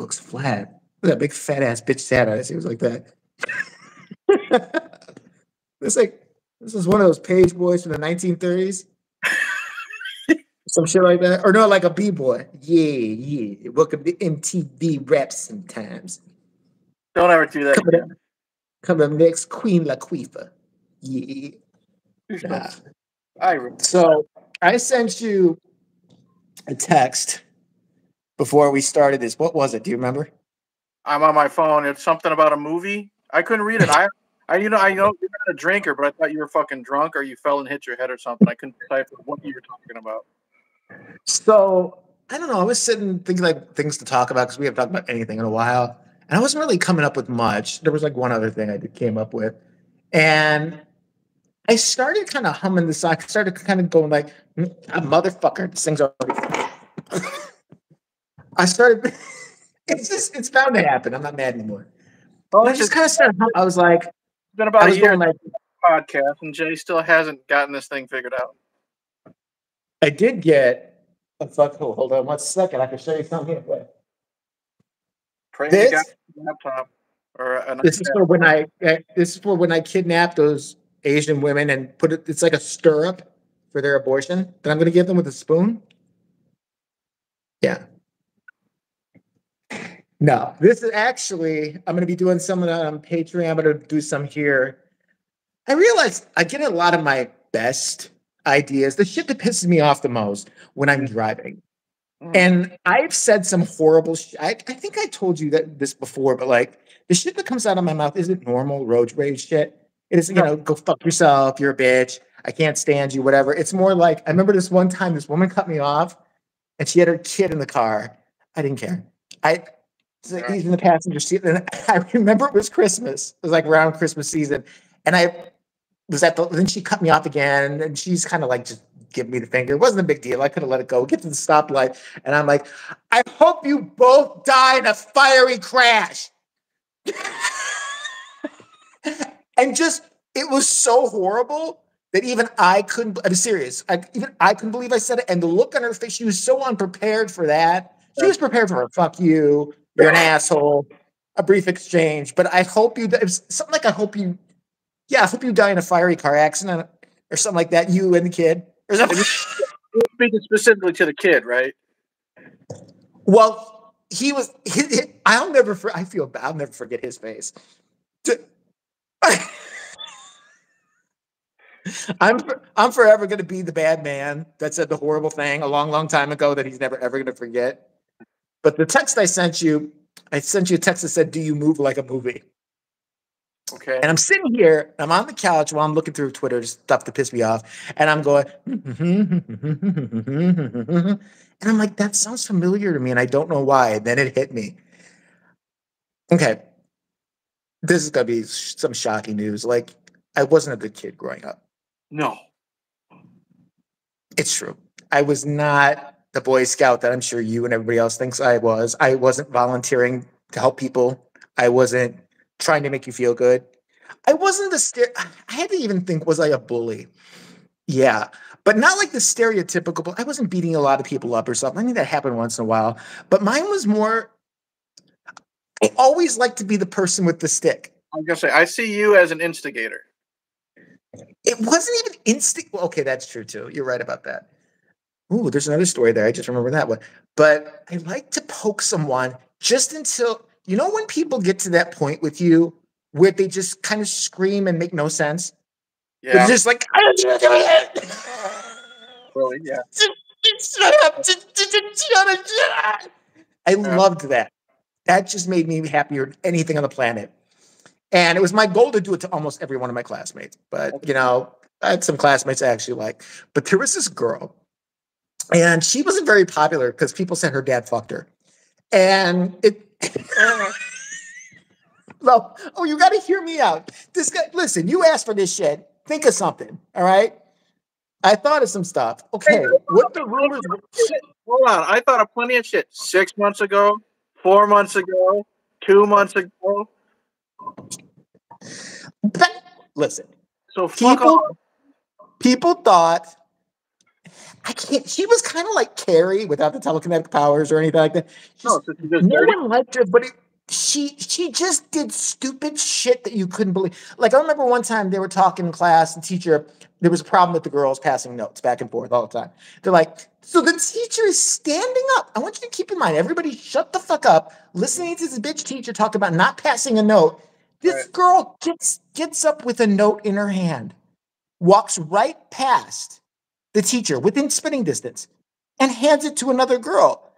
looks flat. That big fat ass bitch sat on it. He was like that. it's like this is one of those page boys from the 1930s. Some shit like that. Or no, like a B-boy. Yeah, yeah. Welcome to MTV rap sometimes. Don't ever do that. Coming up, coming up next, Queen Latifah. Yeah. Nah. I So I sent you a text before we started this. What was it? Do you remember? I'm on my phone. It's something about a movie. I couldn't read it. I, I, you know, I know you're not a drinker, but I thought you were fucking drunk or you fell and hit your head or something. I couldn't decipher what you were talking about. So I don't know. I was sitting thinking like things to talk about because we haven't talked about anything in a while, and I wasn't really coming up with much. There was like one other thing I came up with, and I started kind of humming the song. I started kind of going like, "Mm, "A motherfucker, this thing's already." I started. It's just it's bound to happen. I'm not mad anymore. Oh, I just kind of started. I was like, it's been about a year like, podcast, and Jay still hasn't gotten this thing figured out. I did get. A fuck. Oh, hold on one second. I can show you something here. Wait. Pray This- to God for a laptop or an This is for when I. Eh, this is for when I kidnap those Asian women and put it. It's like a stirrup for their abortion that I'm going to give them with a spoon. Yeah. No, this is actually. I'm going to be doing some of that on Patreon. I'm going to do some here. I realize I get a lot of my best ideas, the shit that pisses me off the most when I'm driving. Mm. And I've said some horrible sh- I, I think I told you that this before, but like the shit that comes out of my mouth isn't normal road rage shit. It is, you know, go fuck yourself, you're a bitch, I can't stand you, whatever. It's more like I remember this one time this woman cut me off and she had her kid in the car. I didn't care. I so he's in the passenger seat. And I remember it was Christmas. It was like around Christmas season. And I was at the then she cut me off again and she's kind of like just give me the finger. It wasn't a big deal. I could have let it go. Get to the stoplight. And I'm like, I hope you both die in a fiery crash. and just it was so horrible that even I couldn't I'm serious. I, even I couldn't believe I said it. And the look on her face, she was so unprepared for that. She was prepared for a fuck you, you're an asshole, a brief exchange. But I hope you it was something like I hope you yeah, I hope you die in a fiery car accident or something like that, you and the kid. Or something. Speaking specifically to the kid, right? Well, he was. He, he- I'll never. For, I feel bad. I'll never forget his face. I'm. I'm forever going to be the bad man that said the horrible thing a long, long time ago that he's never ever going to forget. But the text I sent you, I sent you a text that said, "Do you move like a movie?" Okay. And I'm sitting here, I'm on the couch while I'm looking through Twitter stuff to piss me off, and I'm going, and I'm like, that sounds familiar to me, and I don't know why. And then it hit me. Okay, this is gonna be some shocking news. Like, I wasn't a good kid growing up. no. It's true. I was not the Boy Scout that I'm sure you and everybody else thinks I was. I wasn't volunteering to help people. I wasn't trying to make you feel good. I wasn't the ster- I had to even think, was I a bully? Yeah, but not like the stereotypical. I wasn't beating a lot of people up or something. I think that happened once in a while, but mine was more. I always like to be the person with the stick. I'm gonna say I see you as an instigator. It wasn't even instant. well, Okay, that's true too. You're right about that. Ooh, there's another story there. I just remember that one. But I like to poke someone just until you know when people get to that point with you where they just kind of scream and make no sense. They're Yeah. just like, I don't do it. Really? Yeah. shut up. I loved that. That just made me happier than anything on the planet. And it was my goal to do it to almost every one of my classmates. But, you know, I had some classmates I actually like. But there was this girl, and she wasn't very popular because people said her dad fucked her. And it. well, oh, you got to hear me out. This guy, listen, you asked for this shit. Think of something, all right? I thought of some stuff. Okay, what the rumors? Hold on. I thought of plenty of shit six months ago, four months ago, two months ago. But listen, So fuck People- off. people thought I can't. She was kind of like Carrie without the telekinetic powers or anything like that. No, oh, so she's just no dirty. one liked her, but it, she she just did stupid shit that you couldn't believe. Like I remember one time they were talking in class, and teacher there was a problem with the girls passing notes back and forth all the time. They're like, so the teacher is standing up. I want you to keep in mind, everybody shut the fuck up, listening to this bitch teacher talk about not passing a note. This Right. girl gets gets up with a note in her hand, walks right past the teacher within spitting distance, and hands it to another girl.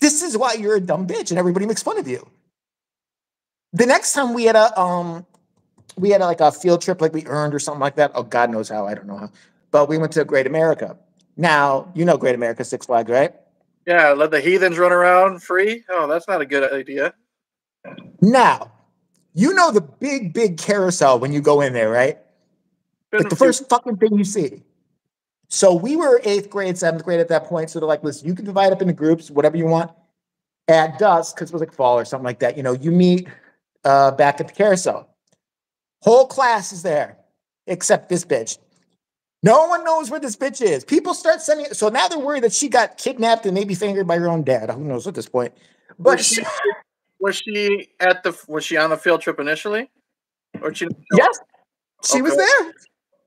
This is why you're a dumb bitch, and everybody makes fun of you. The next time we had a um we had a, like a field trip like we earned or something like that. Oh God knows how, I don't know how. But we went to Great America. Now, you know Great America Six Flags, right? Yeah, let the heathens run around free. Oh, that's not a good idea. Now, you know the big, big carousel when you go in there, right? Been Like the few- first fucking thing you see. So we were eighth grade, seventh grade at that point. So they're like, listen, you can divide up into groups, whatever you want. At dusk, because it was like fall or something like that, you know, you meet uh, back at the carousel. Whole class is there, except this bitch. No one knows where this bitch is. People start sending. So now they're worried that she got kidnapped and maybe fingered by her own dad. Who knows at this point? But was she, was she at the was she on the field trip initially? Or she Yes, she was there.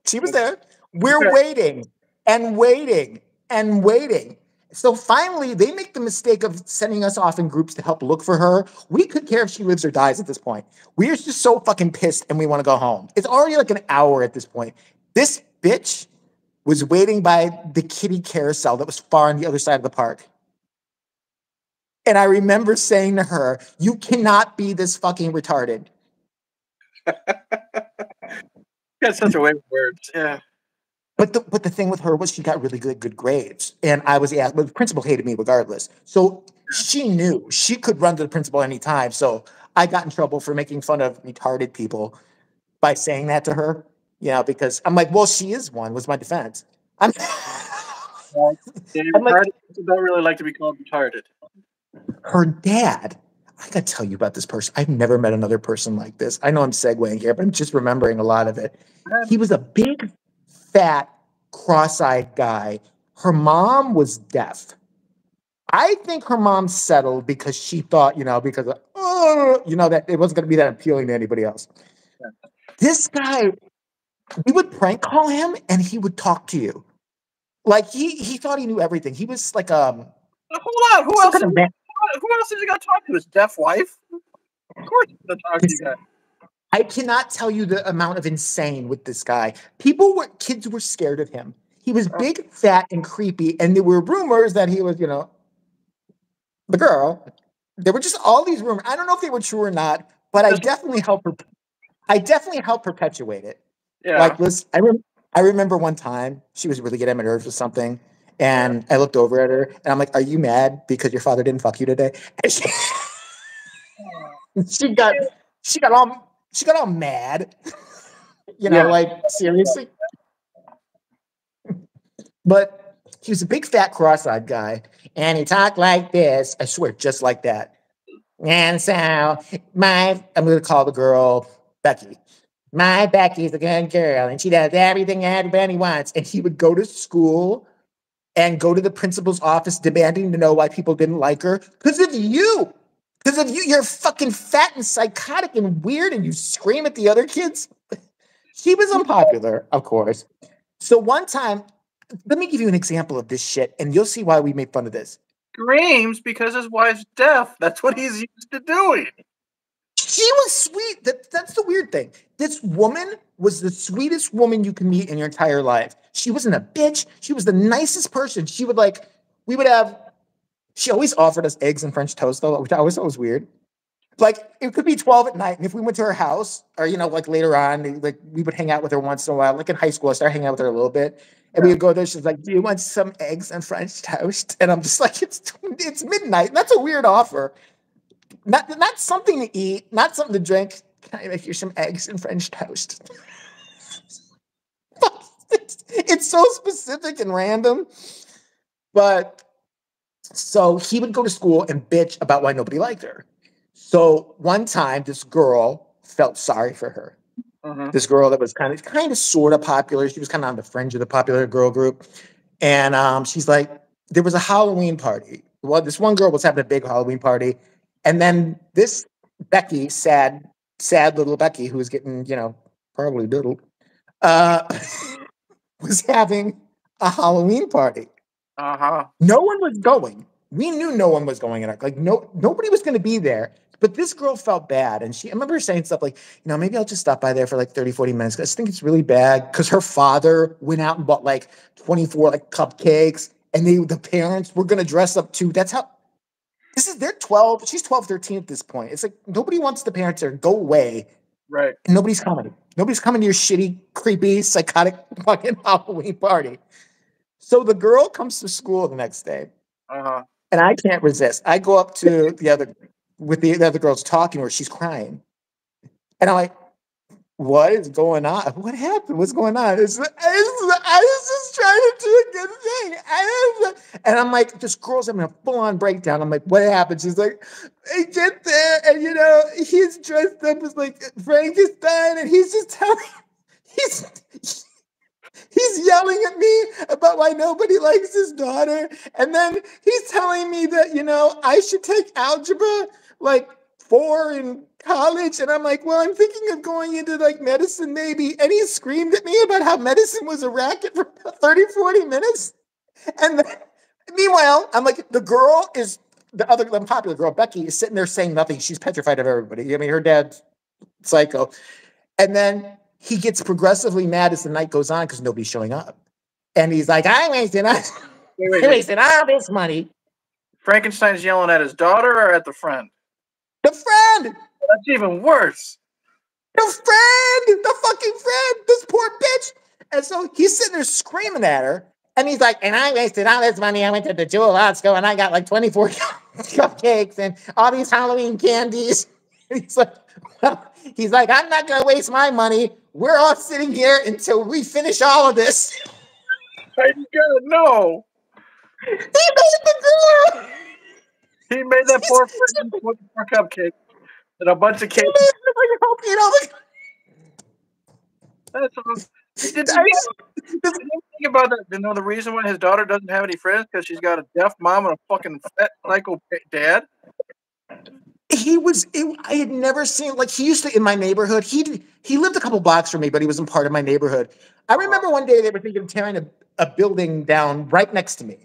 She was there. We're Okay. waiting and waiting and waiting. So finally, they make the mistake of sending us off in groups to help look for her. We could care if she lives or dies at this point. We're just so fucking pissed and we want to go home. It's already like an hour at this point. This bitch was waiting by the kitty carousel that was far on the other side of the park. And I remember saying to her, You cannot be this fucking retarded. got such a way with words. Yeah. But the but the thing with her was she got really good good grades, and I was yeah. But the principal hated me regardless, so she knew she could run to the principal anytime. So I got in trouble for making fun of retarded people by saying that to her. You know, because I'm like, well, she is one. Was my defense. I'm Yeah, I'm like- don't really like to be called retarded. her dad. I gotta tell you about this person. I've never met another person like this. I know I'm segueing here, but I'm just remembering a lot of it. He was a big, fat, cross-eyed guy. Her mom was deaf. I think her mom settled because she thought, you know, because oh, you know, that it wasn't going to be that appealing to anybody else. This guy, we would prank call him, and he would talk to you, like he he thought he knew everything. He was like um, Hold on, who else? kind Is, of who else is he gonna talk to? His deaf wife? Of course, he's gonna talk to you guys. I cannot tell you the amount of insane with this guy. People were kids were scared of him. He was big, fat, and creepy, and there were rumors that he was, you know, the girl. There were just all these rumors. I don't know if they were true or not, but I definitely helped her. I definitely helped perpetuate it. Yeah. Like, listen, I rem- I remember one time she was really getting on my nerves with something, and I looked over at her, and I'm like, "Are you mad because your father didn't fuck you today?" And she, she got she got all she got all mad. you know, Yeah. like seriously. but he was a big fat cross-eyed guy, and he talked like this. I swear, just like that. And so my I'm gonna call the girl Becky. My Becky's a good girl, and she does everything everybody wants. And he would go to school and go to the principal's office demanding to know why people didn't like her. Because of you. Because of you. You're fucking fat and psychotic and weird, and you scream at the other kids. She was unpopular, of course. So one time, let me give you an example of this shit, and you'll see why we made fun of this. Screams because his wife's deaf. That's what he's used to doing. She was sweet. That, that's the weird thing. This woman was the sweetest woman you can meet in your entire life. She wasn't a bitch. She was the nicest person. She would like, we would have, she always offered us eggs and French toast, though, which I always thought was weird. Like, it could be 12 at night. And if we went to her house, or, you know, like later on, like we would hang out with her once in a while. Like in high school, I started hanging out with her a little bit. And we would go there. She's like, Do you want some eggs and French toast? And I'm just like, It's, it's midnight. That's a weird offer not not something to eat, not something to drink. Can I make you some eggs and French toast? it's, it's so specific and random. But so he would go to school and bitch about why nobody liked her. So one time, this girl felt sorry for her. Mhm. This girl that was kind of kind of sort of popular. She was kind of on the fringe of the popular girl group. and um, she's like, there was a Halloween party. Well, this one girl was having a big Halloween party, and then this Becky, sad, sad little Becky, who was getting, you know, probably diddled, uh, was having a Halloween party. Uh huh. No one was going. We knew no one was going in. Like no, nobody was going to be there. But this girl felt bad, and she. I remember saying stuff like, "You know, maybe I'll just stop by there for like 30, 40 minutes. I think it's really bad." Because her father went out and bought like twenty four like cupcakes, and they the parents were going to dress up too. That's how. This is they're twelve. She's 12, 13 at this point. It's like nobody wants the parents to go away, Right. and nobody's coming. Nobody's coming to your shitty, creepy, psychotic fucking Halloween party. So the girl comes to school the next day Uh huh. and I can't resist. I go up to the other with the, the other girls talking where she's crying. And I'm like, what is going on? What happened? What's going on? It's, it's, I was just trying to do a good thing. I and I'm like, this girl's having a full-on breakdown. I'm like, what happened? She's like, I get there, and you know, he's dressed up as like Frankenstein, and he's just telling yelling at me about why nobody likes his daughter. And then he's telling me that, you know, I should take algebra like four in college. And I'm like, well, I'm thinking of going into like medicine maybe. And he screamed at me about how medicine was a racket for about 30, 40 minutes. And then, meanwhile, I'm like, the girl is the other the popular girl, Becky, is sitting there saying nothing. She's petrified of everybody. I mean, her dad's psycho. And then he gets progressively mad as the night goes on because nobody's showing up. And he's like, I wasted, I Wait, wait, wait. wasted all this money. Frankenstein's yelling at his daughter or at the friend? The friend, That's even worse. the friend, the fucking friend, this poor bitch. And so he's sitting there screaming at her. And he's like, and I wasted all this money. I went to the Jewel Osco and I got like 24 cupcakes and all these Halloween candies. And he's like, well, he's like, I'm not gonna waste my money. We're all sitting here until we finish all of this. I gotta know. He made the girl. He made that poor friend 24 cupcake and a bunch of He made the like, you know, like, That's all. Did I you did you think about that? You know the reason why his daughter doesn't have any friends because she's got a deaf mom and a fucking fat psycho dad. He was it, i had never seen like he used to in my neighborhood he he lived a couple blocks from me but he wasn't part of my neighborhood. I remember one day they were thinking of tearing a, a building down right next to me.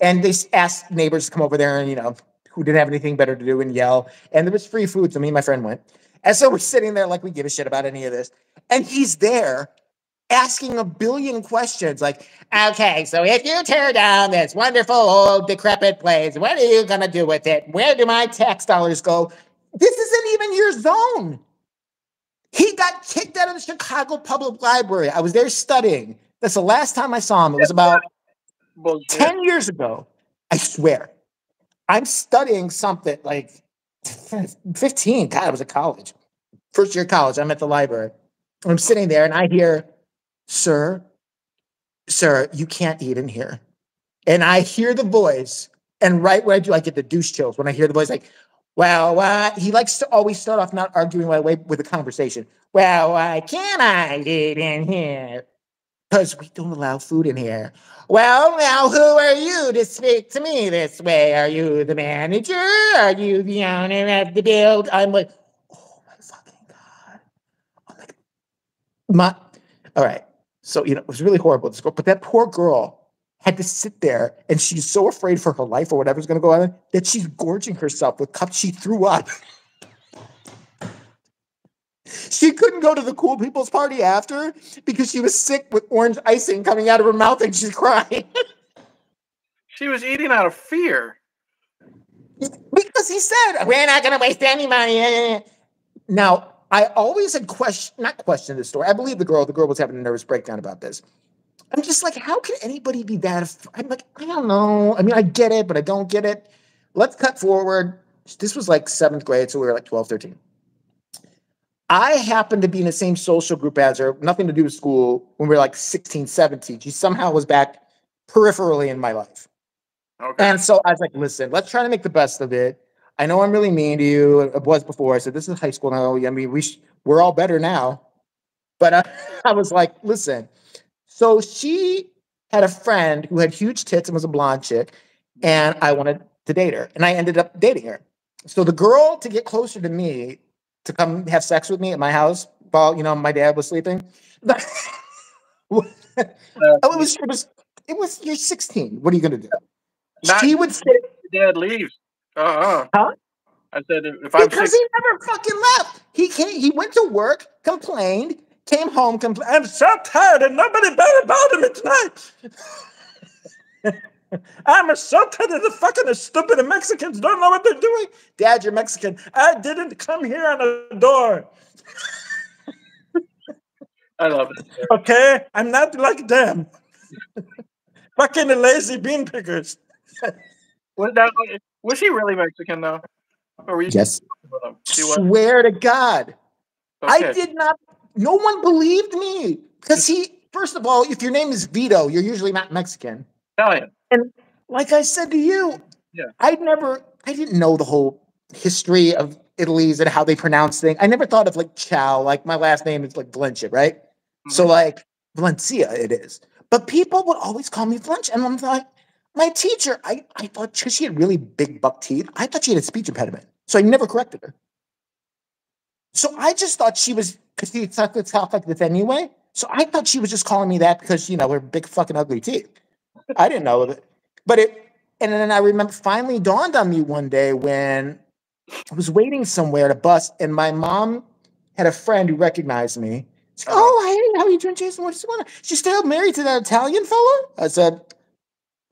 And they asked neighbors to come over there and you know who didn't have anything better to do and yell. And there was free food so me and my friend went. And so we're sitting there like we give a shit about any of this. And he's there asking a billion questions like okay so if you tear down this wonderful old decrepit place what are you going to do with it? Where do my tax dollars go? This isn't even your zone. He got kicked out of the chicago public library. I was there studying. That's the last time i saw him. It was about Bullshit. 10 years ago i swear. I'm studying something like 15 god i was at college. First year of college i'm at the library. I'm sitting there and i hear sir sir you can't eat in here and i hear the voice and right where i do i get the douche chills when i hear the voice like well uh, he likes to always start off not arguing right away with a conversation well why can't i eat in here because we don't allow food in here well, now who are you to speak to me this way? Are you the manager? Are you the owner of the build? I'm like, oh my fucking god! I'm like, my, all right. So you know, it was really horrible. This girl, but that poor girl had to sit there, and she's so afraid for her life or whatever's going to go on that she's gorging herself with cups. She threw up. She couldn't go to the cool people's party after because she was sick with orange icing coming out of her mouth and she's crying. She was eating out of fear. because he said we're not going to waste any money. Now, I always had question, not questioned this story. I believe the girl. The girl was having a nervous breakdown about this. I'm just like, how can anybody be that? I'm like, I don't know. I mean, I get it, but I don't get it. Let's cut forward. This was like seventh grade, so we were like 12, 13. I happened to be in the same social group as her, nothing to do with school, when we were like 16, 17. She somehow was back peripherally in my life. Okay. And so I was like, listen, let's try to make the best of it. I know I'm really mean to you. I was before. I said, this is high school now. I mean, we sh- we're all better now. But I, I was like, listen. So she had a friend who had huge tits and was a blonde chick, and I wanted to date her, and I ended up dating her. So the girl to get closer to me to come have sex with me at my house while you know my dad was sleeping. it was it was it was you're 16. What are you gonna do? Not- she would say Dad leaves. Uh uh Huh? I said if I'm because six, he never fucking left. He came, he went to work, complained, came home, complained. I'm so tired and nobody better bother me tonight. I'm so tired of the fucking stupid Mexicans don't know what they're doing. Dad, you're Mexican. I didn't come here on a door. I love it. Okay, I'm not like them. fucking lazy bean pickers. Was that was he really Mexican though? Or were you Yes. was. Swear to God. I did not. No one believed me because he. First of all, if your name is Vito, you're usually not Mexican. Italian. And like I said to you, Yeah. I never. I didn't know the whole history of Italy's and how they pronounce things. I never thought of like Chow. Like my last name is like Valencia, right? So Mhm. like Valencia, it is. But people would always call me Valencia, and I'm like, my teacher. I I thought because she had really big buck teeth, I thought she had a speech impediment, so I never corrected her. So I just thought she was because she talked talk like this anyway. So I thought she was just calling me that because you know her big fucking ugly teeth. I didn't know it, but it. And then I remember finally dawned on me one day when I was waiting somewhere at a bus, and my mom had a friend who recognized me. Like, oh, hey, how you doing, Jason? What's going on? She's still married to that Italian fella? I said,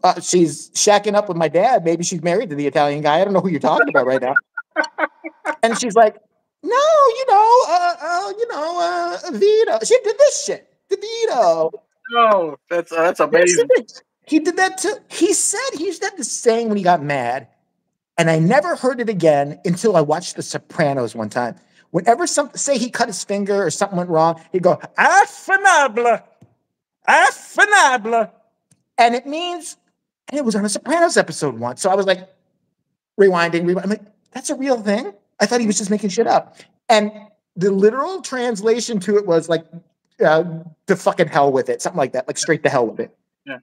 uh, she's shacking up with my dad. Maybe she's married to the Italian guy. I don't know who you're talking about right now. and she's like, no, you know, uh, uh, you know, uh, Vito. She did this shit. The Vito. Oh, that's uh, that's amazing. he did. That too. He said he used this saying when he got mad, and I never heard it again until I watched The Sopranos one time. Whenever some say he cut his finger or something went wrong, he'd go "affinable, affinable," and it means, and it was on a Sopranos episode once. So I was like, rewinding, rewind. I'm like, that's a real thing. I thought he was just making shit up, and the literal translation to it was like, uh, "to fucking hell with it," something like that, like straight to hell with it. Yeah.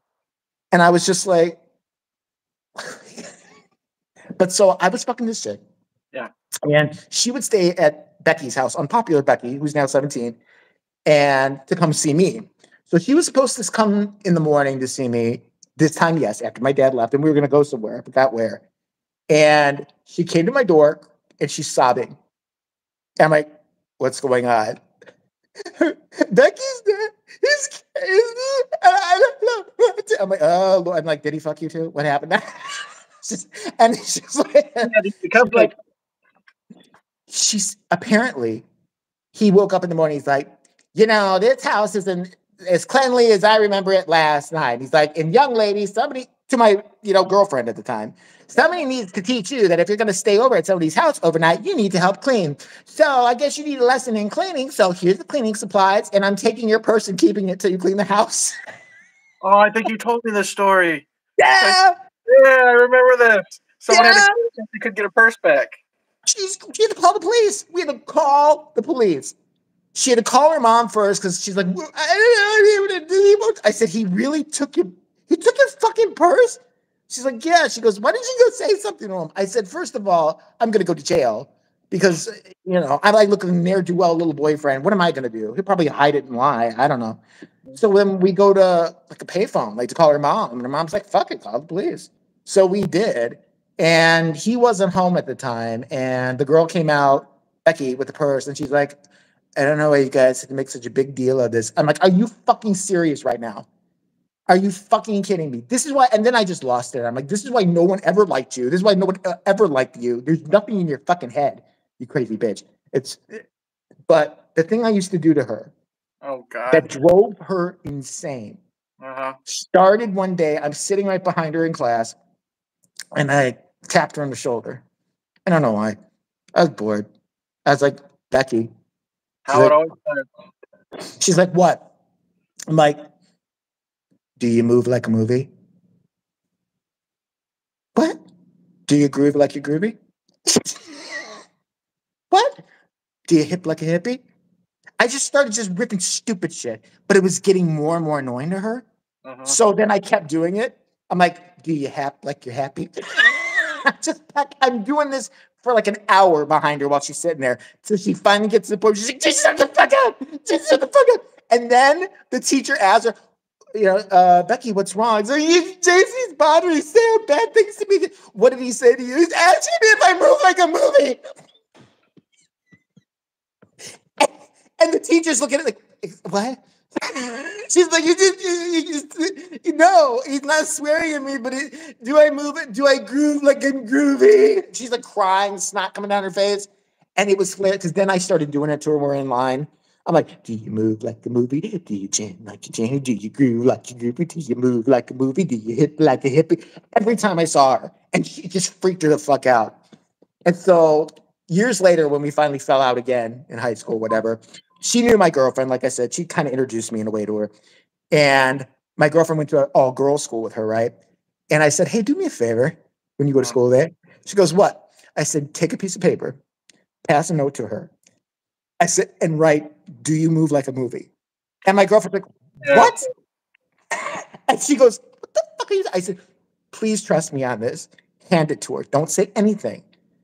And I was just like, but so I was fucking this chick. Yeah. And she would stay at Becky's house, unpopular Becky, who's now 17, and to come see me. So she was supposed to come in the morning to see me. This time, yes, after my dad left, and we were going to go somewhere, I forgot where. And she came to my door and she's sobbing. And I'm like, what's going on? Becky's there. He's crazy. And I don't know what. I'm like, oh, Lord." I'm like, did he fuck you too? What happened? And she's like, Yeah, becomes like like she's apparently he woke up in the morning. He's like, you know, this house isn't as cleanly as I remember it last night. He's like, and young lady, somebody to my you know girlfriend at the time, somebody needs to teach you that if you're going to stay over at somebody's house overnight, you need to help clean. So I guess you need a lesson in cleaning. So here's the cleaning supplies, and I'm taking your purse and keeping it till you clean the house. oh, I think you told me this story. yeah, Yeah, I remember this. Someone had Yeah. to so you could get a purse back. she's she had to call the police. We had to call the police. She had to call her mom first because she's like, "Well, I, I, I, I, I said, he really took your he took your fucking purse. She's like, yeah. She goes, why didn't you go say something to him? I said, first of all, I'm gonna go to jail because you know I like looking ne'er do well little boyfriend. What am I gonna do? He'll probably hide it and lie. I don't know. So then we go to like a payphone, like to call her mom, and her mom's like, fuck it, call the police. So we did, and he wasn't home at the time, and the girl came out, Becky, with the purse, and she's like, I don't know why you guys make such a big deal of this. I'm like, are you fucking serious right now? Are you fucking kidding me? This is why, and then I just lost it. I'm like, this is why no one ever liked you. This is why no one ever liked you. There's nothing in your fucking head, you crazy bitch. It's, but the thing I used to do to her Oh God. that drove her insane Uh huh. started one day. I'm sitting right behind her in class, and I tapped her on the shoulder. I don't know why. I was bored. I was like, Becky. How it always starts. She's like, what? I'm like, do you move like a movie? What? Do you groove like you're groovy? what? Do you hip like a hippie? I just started just ripping stupid shit, but it was getting more and more annoying to her. Uh-huh. So then I kept doing it. I'm like, do you happy? Like you're happy? just I'm doing this for like an hour behind her while she's sitting there. So she finally gets to the point. She's like, just shut the fuck up. Just shut the fuck up. And then the teacher asks her, you know, uh, Becky, what's wrong? So you, JC's bothering saying bad things to me. What did he say to you? He's asking me if I move like a movie. And, and the teacher's looking at it like, what? She's like, you just, you, you you know, he's not swearing at me, but it, do I move it? Do I groove like I'm groovy? She's like crying, snot coming down her face. And it was hilarious because then I started doing it to her. We're in line. I'm like, do you move like a movie? Do you jam like a jam? Do you groove like a groovy? Do you move like a movie? Do you hip like a hippie? Every time I saw her, and she just freaked her the fuck out. And so years later, when we finally fell out again in high school, whatever, she knew my girlfriend. Like I said, she kind of introduced me in a way to her. And my girlfriend went to an all girls school with her, right? And I said, hey, do me a favor when you go to uh-huh. school there. She goes, what? I said, take a piece of paper, pass a note to her. I said, and write, do you move like a movie? And my girlfriend's like, what? And she goes, what the fuck are you? I said, please trust me on this. Hand it to her. Don't say anything.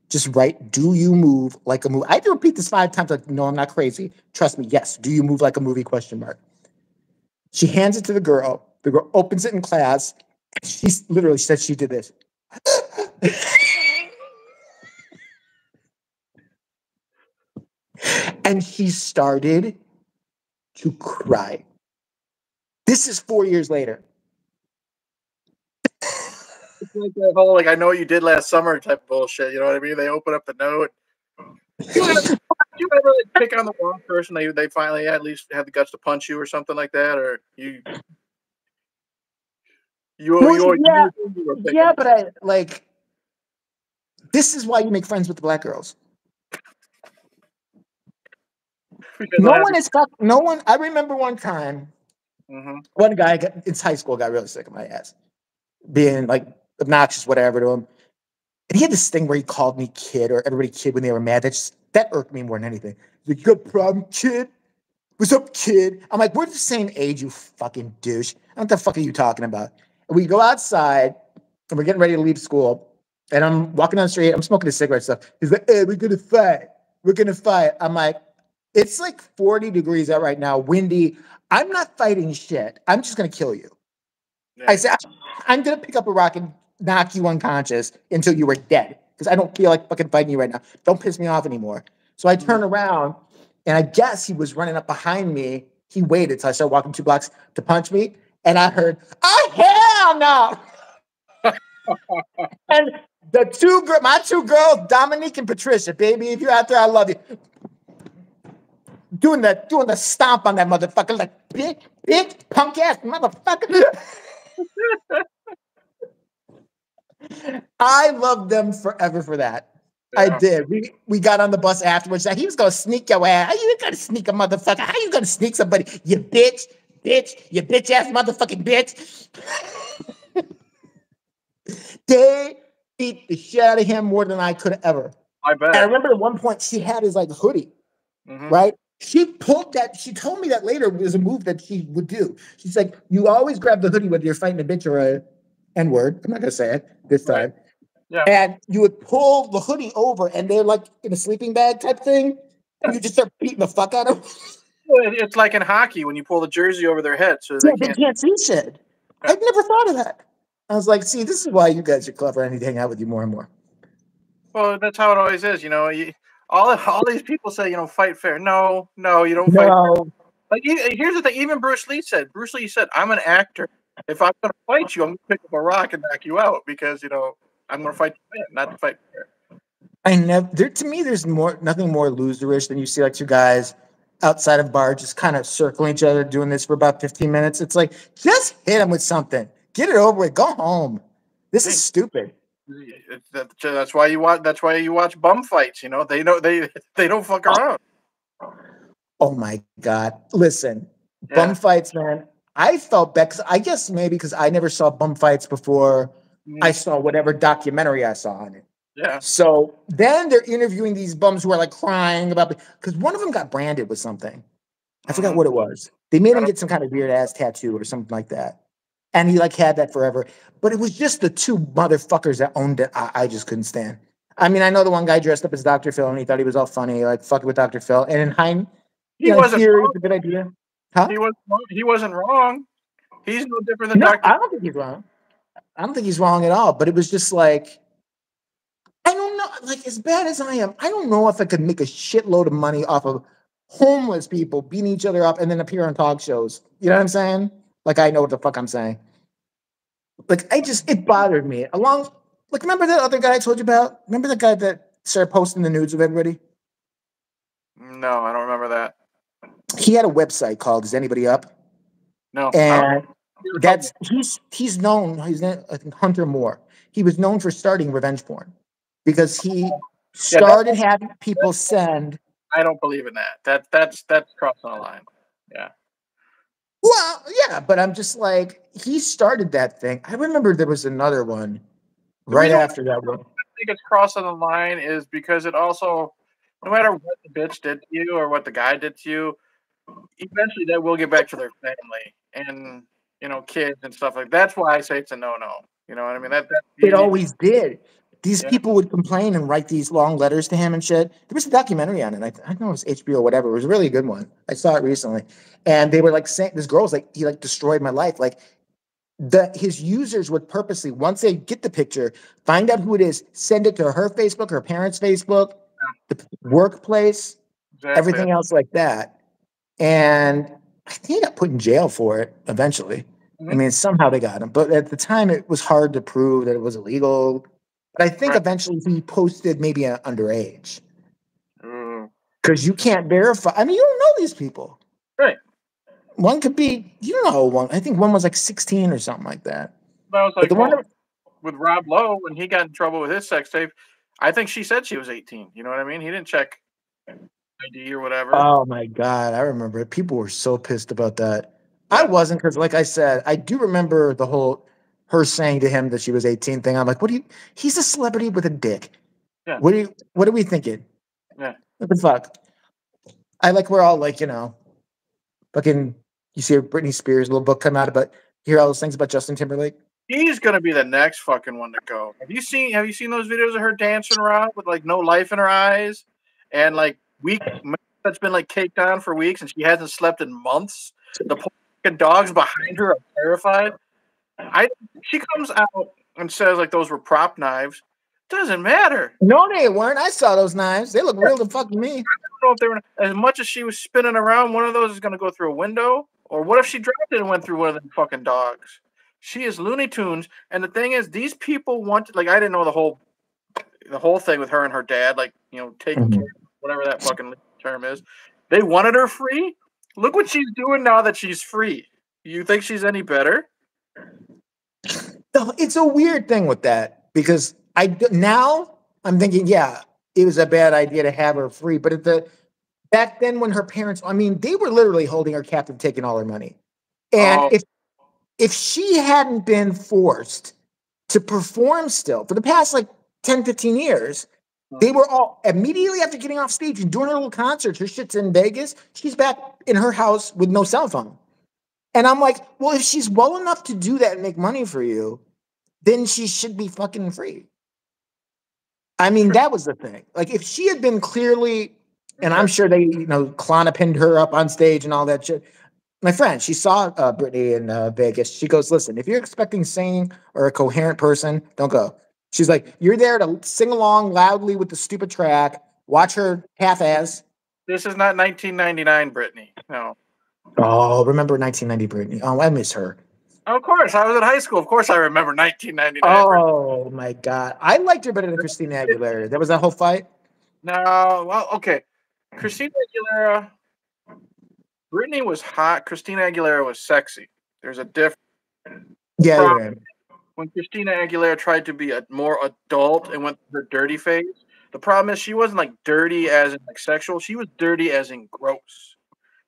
Just write, do you move like a movie? I had to repeat this five times. Like, no, I'm not crazy. Trust me. Yes. Do you move like a movie? Question mark. She hands it to the girl. The girl opens it in class. She literally said she did this. and she started to cry. This is four years later. It's like that whole like I know what you did last summer type of bullshit. You know what I mean? They open up the note. You ever, you ever like, pick on the wrong person? They they finally at least have the guts to punch you or something like that, or you. You, you, yeah, you, you were picking. Yeah, but I like this is why you make friends with the black girls. No one is. No one. I remember one time, Mhm. one guy got, in high school got really sick of my ass, being like obnoxious, whatever to him. And he had this thing where he called me kid or everybody kid when they were mad. That just that irked me more than anything. He's like, you got a problem, kid? What's up, kid? I'm like, we're the same age, you fucking douche. What the fuck are you talking about? And we go outside and we're getting ready to leave school. And I'm walking down the street, I'm smoking a cigarette stuff. He's like, hey, we're gonna fight. We're gonna fight. I'm like, it's like 40 degrees out right now, windy. I'm not fighting shit. I'm just gonna kill you. I said, I'm gonna pick up a rock and knock you unconscious until you were dead. Because I don't feel like fucking fighting you right now. Don't piss me off anymore. So I turn around and I guess he was running up behind me. He waited till I started walking two blocks to punch me. And I heard, oh hell no. and the two girl, my two girls, Dominique and Patricia, baby, if you're out there, I love you. Doing the doing the stomp on that motherfucker, like bitch, bitch, punk ass motherfucker. I love them forever for that. I did. We we got on the bus afterwards. He was gonna sneak your ass. How you gonna sneak a motherfucker? How you gonna sneak somebody? You bitch, bitch, you bitch ass motherfucking bitch. they beat the shit out of him more than I could ever. I And I remember at one point she had his like hoodie, Mhm. right? She pulled that. She told me that later was a move that she would do. She's like, you always grab the hoodie whether you're fighting a bitch or a N word. I'm not gonna say it this Right. time. Yeah. And you would pull the hoodie over, and they're like in a sleeping bag type thing. And you just start beating the fuck out of them. It's like in hockey when you pull the jersey over their head so they yeah, can't... can't see shit. I've never thought of that. I was like, see, this is why you guys are clever. I need to hang out with you more and more. Well, that's how it always is. You know, you, all all these people say, you know, fight fair. No, no, you don't fight. No, Like here's the thing. Even Bruce Lee said. Bruce Lee said, "I'm an actor. If I'm going to fight you, I'm going to pick up a rock and knock you out because you know I'm going to fight you, not to fight fair." I never. There to me, there's more nothing more loserish than you see like two guys outside of bar just kind of circling each other, doing this for about 15 minutes. It's like just hit them with something, get it over with, go home. This is stupid. That's why you watch. That's why you watch bum fights. You know, they know they they don't fuck oh. around. Oh my god! Listen, Yeah. bum fights, man. I felt bad. 'cause I guess maybe because I never saw bum fights before. I saw whatever documentary I saw on it. Yeah, So then they're interviewing these bums who are like crying about because one of them got branded with something. I forgot Mhm. what it was. They made him get some kind of weird ass tattoo or something like that. and he like had that forever. But it was just the two motherfuckers that owned it. I, I just couldn't stand. I mean, I know the one guy dressed up as Dr. Phil and he thought he was all funny, like fucking with Dr. Phil. And in Hein, He wasn't. theory, wrong. a good idea. Huh? He was. He wasn't wrong. He's no different than No, Doctor. I don't think he's wrong. I don't think he's wrong at all. But it was just like, I don't know. Like as bad as I am, I don't know if I could make a shitload of money off of homeless people beating each other up and then appear on talk shows. You know what I'm saying? Like I know what the fuck I'm saying. Like I just it bothered me. Along like remember that other guy I told you about? Remember the guy that started posting the nudes of everybody? No, I don't remember that. He had a website called Is Anybody Up? No. And don't- that's he's he's known he's na- I think Hunter Moore. He was known for starting revenge porn because he started having people send. I don't believe in that. That that's that's crossing the line. Yeah. Well, yeah, but I'm just like he started that thing. I remember there was another one right after that one. I think it's crossing the line is because it also, no matter what the bitch did to you or what the guy did to you, eventually they will get back to their family and you know kids and stuff like. That's why I say it's a no no. You know what I mean? That that It always did. These Yeah. people would complain and write these long letters to him and shit. There was a documentary on it. I, I don't know it was HBO or whatever. It was a really good one. I saw it recently, and they were like saying, "This girl's like he like destroyed my life." Like the his users would purposely once they get the picture, find out who it is, send it to her Facebook, her parents' Facebook, the workplace, exactly. everything else like that. And I think he got put in jail for it eventually. I Mhm. mean, somehow they got him, but at the time it was hard to prove that it was illegal. But I think Right. eventually he posted maybe an underage Mm, because you can't verify. I mean, you don't know these people. Right. One could be, you don't know one. I think one was like 16 or something like that. But I was like, the one well, that- with Rob Lowe when he got in trouble with his sex tape, I think she said she was 18. You know what I mean? He didn't check ID or whatever. Oh my God. I remember it. People were so pissed about that. I wasn't because, like I said, I do remember the whole her saying to him that she was 18 thing. I'm like, what do you? He's a celebrity with a dick. Yeah. What do you? What are we thinking? Yeah. What the fuck? I like we're all like you know, fucking. You see Britney Spears little book come out about hear all those things about Justin Timberlake. He's gonna be the next fucking one to go. Have you seen Have you seen those videos of her dancing around with like no life in her eyes and like week that's been like caked on for weeks and she hasn't slept in months? The poor fucking dogs behind her are terrified. I she comes out and says like those were prop knives. Doesn't matter. No, they weren't. I saw those knives. They look real to fuck me. I don't know if they were as much as she was spinning around. One of those is gonna go through a window, or what if she dropped it and went through one of them fucking dogs? She is Looney Tunes, and the thing is, these people want like I didn't know the whole the whole thing with her and her dad, like you know, taking Mhm. care, whatever that fucking term is. They wanted her free. Look what she's doing now that she's free. You think she's any better? No, it's a weird thing with that because I now I'm thinking, yeah, it was a bad idea to have her free, but at the back then when her parents, I mean, they were literally holding her captive, taking all her money, and Oh. if if she hadn't been forced to perform still for the past like 10, 15 years, they were all immediately after getting off stage and doing her little concerts. Her shit's in Vegas. She's back in her house with no cell phone. And I'm like, well, if she's well enough to do that and make money for you, then she should be fucking free. I mean, that was the thing. Like, if she had been clearly, and I'm sure they, you know, Klonopinned her up on stage and all that shit. My friend, she saw uh, Britney in uh, Vegas. She goes, listen, if you're expecting singing or a coherent person, don't go. She's like, you're there to sing along loudly with the stupid track, watch her half-ass. This is not 1999, Britney. No. Oh, remember 1990 Britney? Oh, I miss her. Of course, I was in high school. Of course, I remember 1999. Oh my god, I liked her better than Christina Aguilera. There was that whole fight. No, well, okay. Christina Aguilera, Britney was hot. Christina Aguilera was sexy. There's a difference. Yeah, yeah, When Christina Aguilera tried to be a more adult and went through her dirty phase, the problem is she wasn't like dirty as in like sexual. She was dirty as in gross.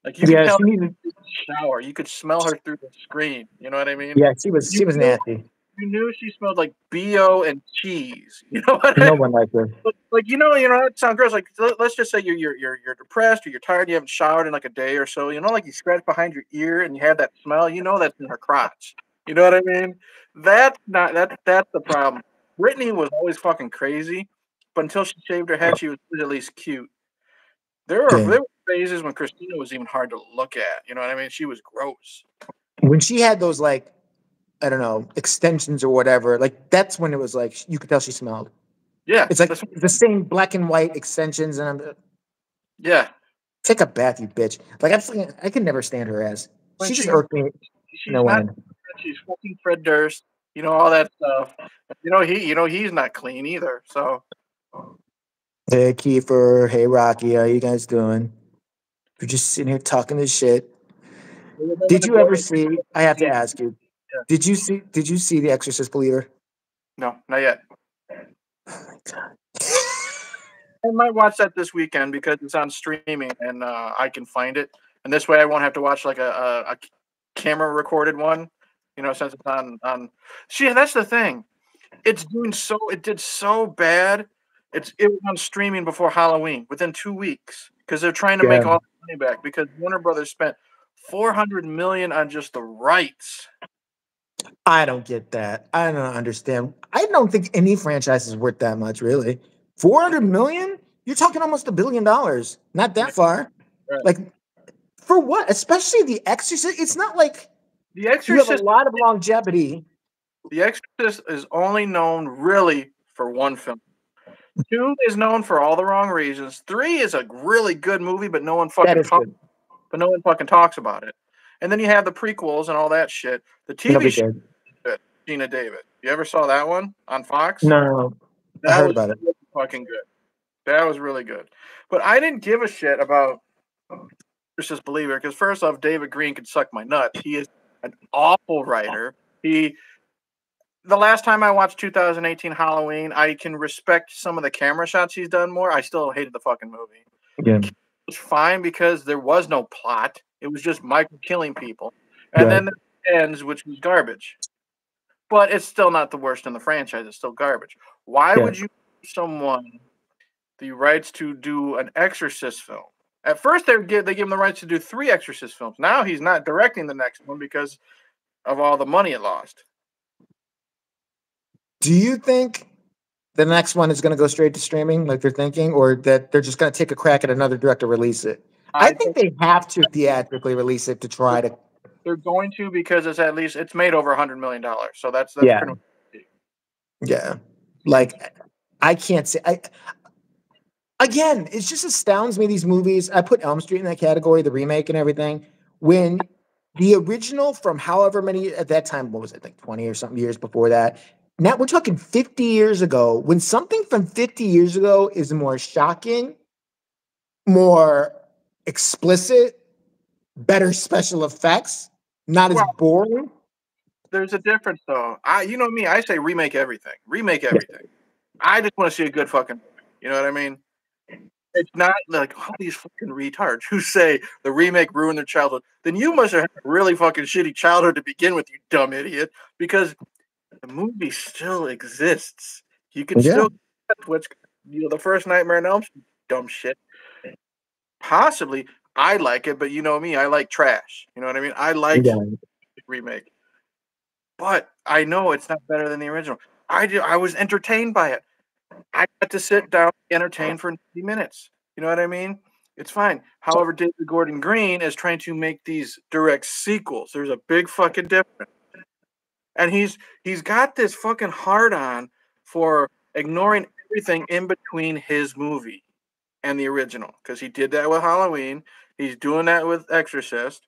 Like you could yeah. tell She needed, her in the shower. You could smell her through the screen. You know what I mean? yeah, she was she was nasty. You knew she smelled like bo and cheese. You know what I No one liked her. Like, like you know, you know, that sounds gross. Like let- let's just say you're you're you're you're depressed or you're tired, you haven't showered in like a day or so. You know, like you scratch behind your ear and you have that smell. You know that's in her crotch. You know what I mean? That's not that. That's the problem. Britney was always fucking crazy, but until she shaved her head, she was at least cute. There were, there were phases when Christina was even hard to look at. You know what I mean? She was gross. When she had those like, I don't know, extensions or whatever, like that's when it was like you could tell she smelled. Yeah, It's like the same black and white extensions, and I'm yeah. take a bath, you bitch. Like I'm, I can never stand her ass. When She just she- irked me. She's No not. end. She's fucking Fred Durst. You know all that stuff. You know he. You know he's not clean either. So Hey Kiefer, hey Rocky, how you guys doing? We're just sitting here talking this shit. Did you ever see? I have to ask you. Did you see? Did you see The Exorcist Believer? No, not yet. Oh my god. I might watch that this weekend because it's on streaming and uh, I can find it. And this way, I won't have to watch like a, a, a camera recorded one. You know, since it's on on. See, that's the thing. It's doing so. It did so bad. It's it was on streaming before Halloween within two weeks because they're trying to make all the money back because Warner Brothers spent four hundred million on just the rights. I don't get that. I don't understand. I don't think any franchise is worth that much, really. Four hundred million? You're talking almost a billion dollars. Not that far. Right. Like, for what? Especially The Exorcist. It's not like The you have Exorcist. a lot of longevity. The Exorcist is only known really for one film. Two is known for all the wrong reasons. Three is a really good movie, but no one fucking talks. But no one fucking talks about it. And then you have the prequels and all that shit. The TV show. Geena Davis. You ever saw that one on Fox? No, I That heard was about it. really fucking good. That was really good. But I didn't give a shit about Exorcist Believer because first off, David Green could suck my nut. He is an awful writer. He the last time I watched 2018 Halloween, I can respect some of the camera shots he's done more. I still hated the fucking movie. Yeah. It was fine because there was no plot. It was just Michael killing people. And Right. then it ends, which was garbage. But it's still not the worst in the franchise. It's still garbage. Why Yeah. would you give someone the rights to do an Exorcist film? At first, they give they give him the rights to do three Exorcist films. Now he's not directing the next one because of all the money it lost. Do you think the next one is going to go straight to streaming, like they're thinking, or that they're just going to take a crack at another director release it? I, think they have to theatrically release it to try to. they're going to because it's at least it's made over a hundred million dollars. So that's that's Yeah. pretty much Yeah, like I can't say. I again, it just astounds me. These movies. I put Elm Street in that category, the remake and everything. When the original from however many at that time, what was it, like twenty or something years before that? Now we're talking fifty years ago. When something from fifty years ago is more shocking, more explicit, better special effects, not as boring. there's a difference though. I you know me, I say remake everything. Remake everything. I just want to see a good fucking movie. You know what I mean? It's not like all these fucking retards who say the remake ruined their childhood. Then you must have had a really fucking shitty childhood to begin with, you dumb idiot. Because the movie still exists. You can Yeah. still what's you know the first Nightmare on Elm Street, dumb shit. Possibly, I like it, but you know me, I like trash. You know what I mean? I like Yeah. remake. But I know it's not better than the original. I do, I was entertained by it. I got to sit down, be entertained for 90 minutes. You know what I mean? It's fine. However, David Gordon Green is trying to make these direct sequels. There's a big fucking difference. And he's he's got this fucking hard on for ignoring everything in between his movie and the original. Because he did that with Halloween. He's doing that with Exorcist.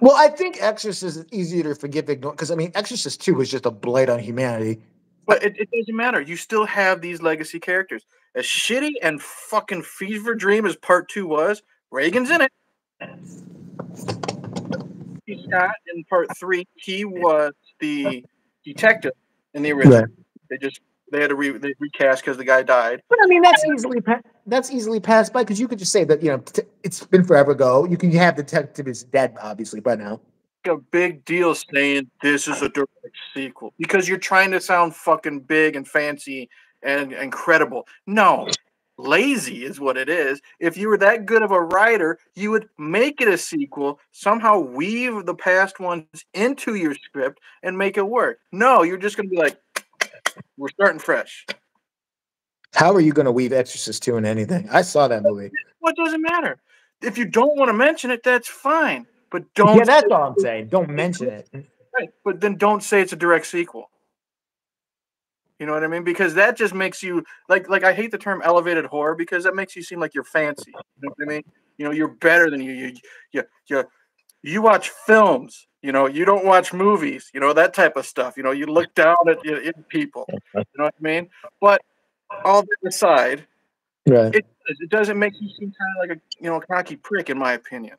Well, I think Exorcist is easier to forgive, ignore because I mean, Exorcist Two was just a blight on humanity. But it, it doesn't matter. You still have these legacy characters. As shitty and fucking fever dream as part two was, Regan's in it. He's Scott in part three. He was the detective in the original. Right. They just they had to re, they recast because the guy died. But I mean, that's easily pa- that's easily passed by because you could just say that you know t- it's been forever ago. You can have the detective is dead, obviously, by now. A big deal saying this is a direct sequel because you're trying to sound fucking big and fancy and incredible. No, lazy is what it is. If you were that good of a writer, you would make it a sequel, somehow weave the past ones into your script and make it work. No, you're just going to be like, we're starting fresh. How are you going to weave Exorcist 2 in anything? I saw that movie. What doesn't matter? If you don't want to mention it, that's fine. But don't. Yeah, that's all I'm saying. Don't mention it. Right. But then don't say it's a direct sequel. You know what I mean? Because that just makes you like like I hate the term elevated horror because that makes you seem like you're fancy. You know what I mean? You know, you're better than you. You you you, you watch films. You know, you don't watch movies. You know that type of stuff. You know, you look down at, at people. You know what I mean? But all that aside, right. it it doesn't make you seem kind of like a you know cocky prick, in my opinion.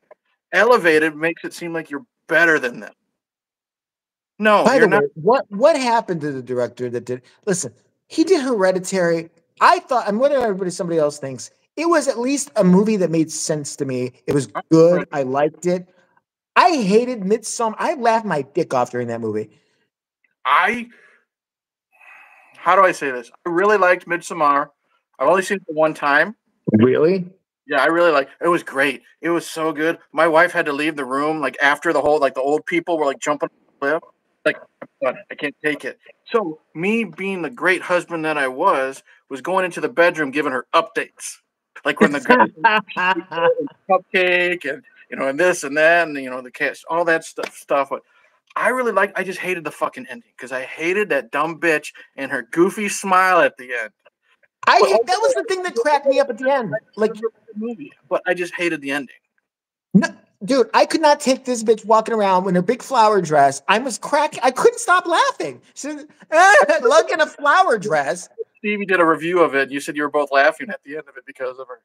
Elevated makes it seem like you're better than them. No, By the not. way, what what happened to the director that did? Listen, he did Hereditary. I thought, and what everybody, somebody else thinks, it was at least a movie that made sense to me. It was good. I liked it. I hated Midsommar. I laughed my dick off during that movie. I, how do I say this? I really liked Midsommar. I've only seen it one time. Really? Yeah, I really like. It was great. It was so good. My wife had to leave the room like after the whole like the old people were like jumping cliff like I can't take it. So me being the great husband that I was, was going into the bedroom giving her updates, like when the cupcake and you know and this and that and you know the cast, all that stuff. Stuff. But I really like. I just hated the fucking ending because I hated that dumb bitch and her goofy smile at the end. I that was the thing that cracked me up at the end. Like the movie, but I just hated the ending. No, dude, I could not take this bitch walking around in her big flower dress. I was cracking. I couldn't stop laughing. She eh, look in a flower dress. Stevie did a review of it. You said you were both laughing at the end of it because of her.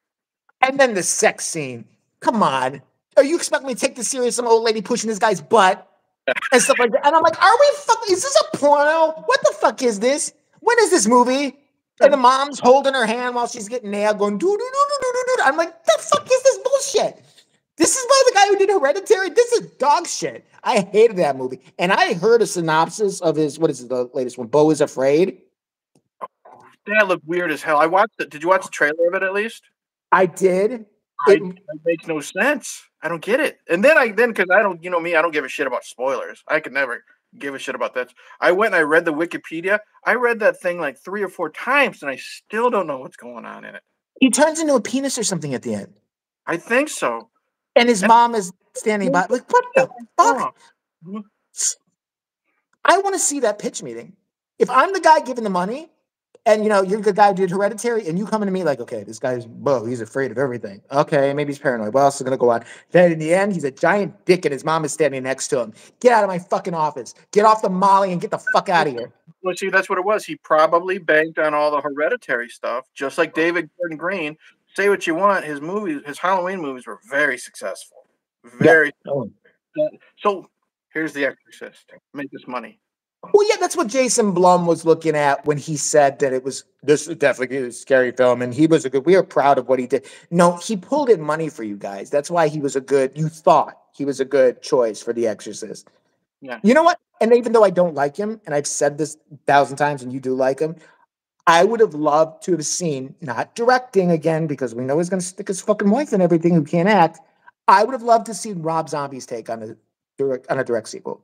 And then the sex scene. Come on. Are you expecting me to take this serious? Some old lady pushing this guy's butt and stuff like that. And I'm like, are we fucking, is this a porno? What the fuck is this? When is this movie? And the mom's holding her hand while she's getting nailed, going doo doo doo doo doo doo. I'm like, the fuck is this bullshit? This is by the guy who did Hereditary. This is dog shit. I hated that movie. And I heard a synopsis of his, what is it, the latest one? Beau is Afraid. That looked weird as hell. I watched it. Did you watch the trailer of it at least? I did. I, it, it makes no sense. I don't get it. And then I then because I don't, you know me, I don't give a shit about spoilers. I could never give a shit about that. I went and I read the Wikipedia. I read that thing like three or four times, and I still don't know what's going on in it. He turns into a penis or something at the end. I think so. And his mom is standing by, like, what the fuck? Mm-hmm. I want to see that pitch meeting. If I'm the guy giving the money, and you know, you're the guy who did hereditary, and you coming to me like, okay, this guy's whoa, he's afraid of everything. Okay, maybe he's paranoid. What else is gonna go on? Then in the end, he's a giant dick and his mom is standing next to him. Get out of my fucking office. Get off the molly and get the fuck out of here. Well, see, that's what it was. He probably banked on all the hereditary stuff, just like David Gordon Green say what you want, his movies, his Halloween movies were very successful. Very. Oh. Yeah. Uh, so here's The Exorcist. Make this money. Well, yeah, that's what Jason Blum was looking at when he said that it was this is definitely a scary film, and he was a good. We are proud of what he did. No, he pulled in money for you guys. That's why he was a good. You thought he was a good choice for The Exorcist. Yeah. You know what? And even though I don't like him, and I've said this a thousand times, and you do like him, I would have loved to have seen, not directing again, because we know he's going to stick his fucking wife in everything who can't act. I would have loved to see Rob Zombie's take on a direct on a direct sequel.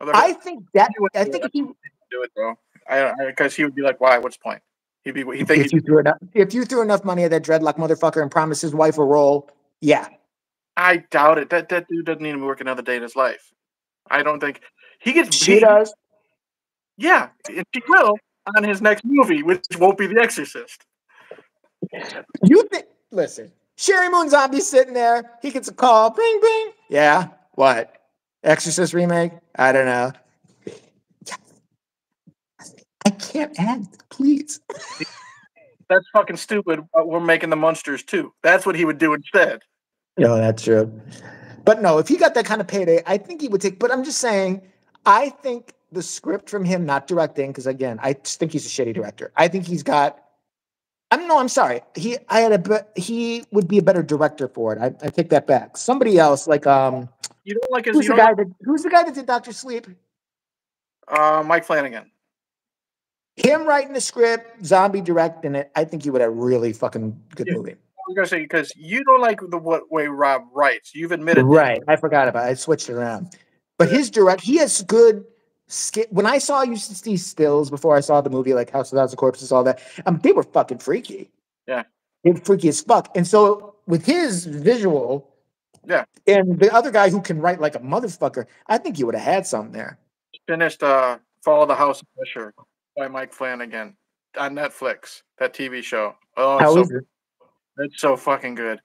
I think that I think if he do it though, I because he would be like, "Why? What's the point?" He'd be he think if you threw enough if you threw enough money at that dreadlock motherfucker and promised his wife a role, yeah. I doubt it. That that dude doesn't even work another day in his life. I don't think he gets. She he, does. Yeah, and she will on his next movie, which won't be The Exorcist. You think? Listen, Sheri Moon Zombie sitting there. He gets a call. Bing, bing. Yeah. What? Exorcist remake? I don't know. I can't act, please. That's fucking stupid. We're making the monsters too. That's what he would do instead. No, that's true. But no, if he got that kind of payday, I think he would take. But I'm just saying, I think the script from him not directing because again i just think he's a shitty director i think he's got i'm no i'm sorry he i had a he would be a better director for it i, I take that back somebody else like um you don't like his, who's the guy that who's the guy that did dr sleep uh mike flanagan Him writing the script, zombie directing it, I think he would have really fucking good Yeah. movie. I was gonna say because you don't like the what way Rob writes. You've admitted that. Right. I forgot about it. I switched it around. But his direct, he has good. When I saw you see stills before I saw the movie, like House of Thousand Corpses, all that, um, they were fucking freaky. Yeah. they were freaky as fuck. And so with his visual, Yeah. and the other guy who can write like a motherfucker, I think you would have had something there. Finished uh, Fall of the House of Usher by Mike Flanagan on Netflix. That TV show. Oh, How it's is so, it? it's so fucking good.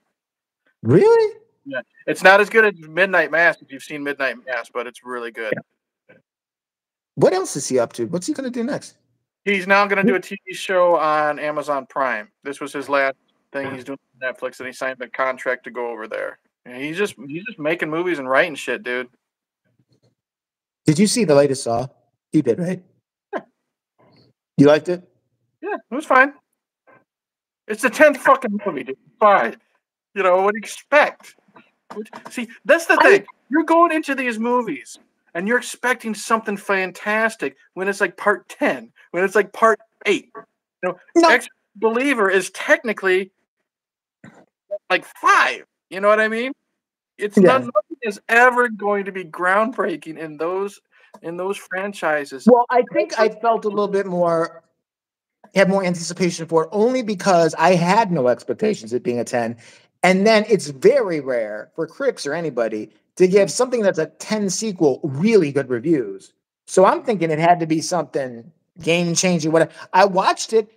Really? Yeah. It's not as good as Midnight Mass if you've seen Midnight Mass, but it's really good. What else is he up to? What's he gonna do next? He's now going to do a TV show on Amazon Prime. This was his last thing he's doing on Netflix, and he signed a contract to go over there. And he's just he's just making movies and writing shit, dude. Did you see the latest Saw? You did, right? You liked it? Yeah, it was fine. It's the tenth fucking movie, dude. Fine. You know what do you expect? See, that's the thing. You're going into these movies and you're expecting something fantastic when it's like part ten, when it's like part eight. You know, No. Ex Believer is technically like five. You know what I mean? It's Yeah. not nothing is ever going to be groundbreaking in those in those franchises. Well, I think I felt a little bit more, had more anticipation for it only because I had no expectations it being a 10. And then it's very rare for critics or anybody to give something that's a 10 sequel really good reviews. So I'm thinking it had to be something game changing. Whatever. I watched it.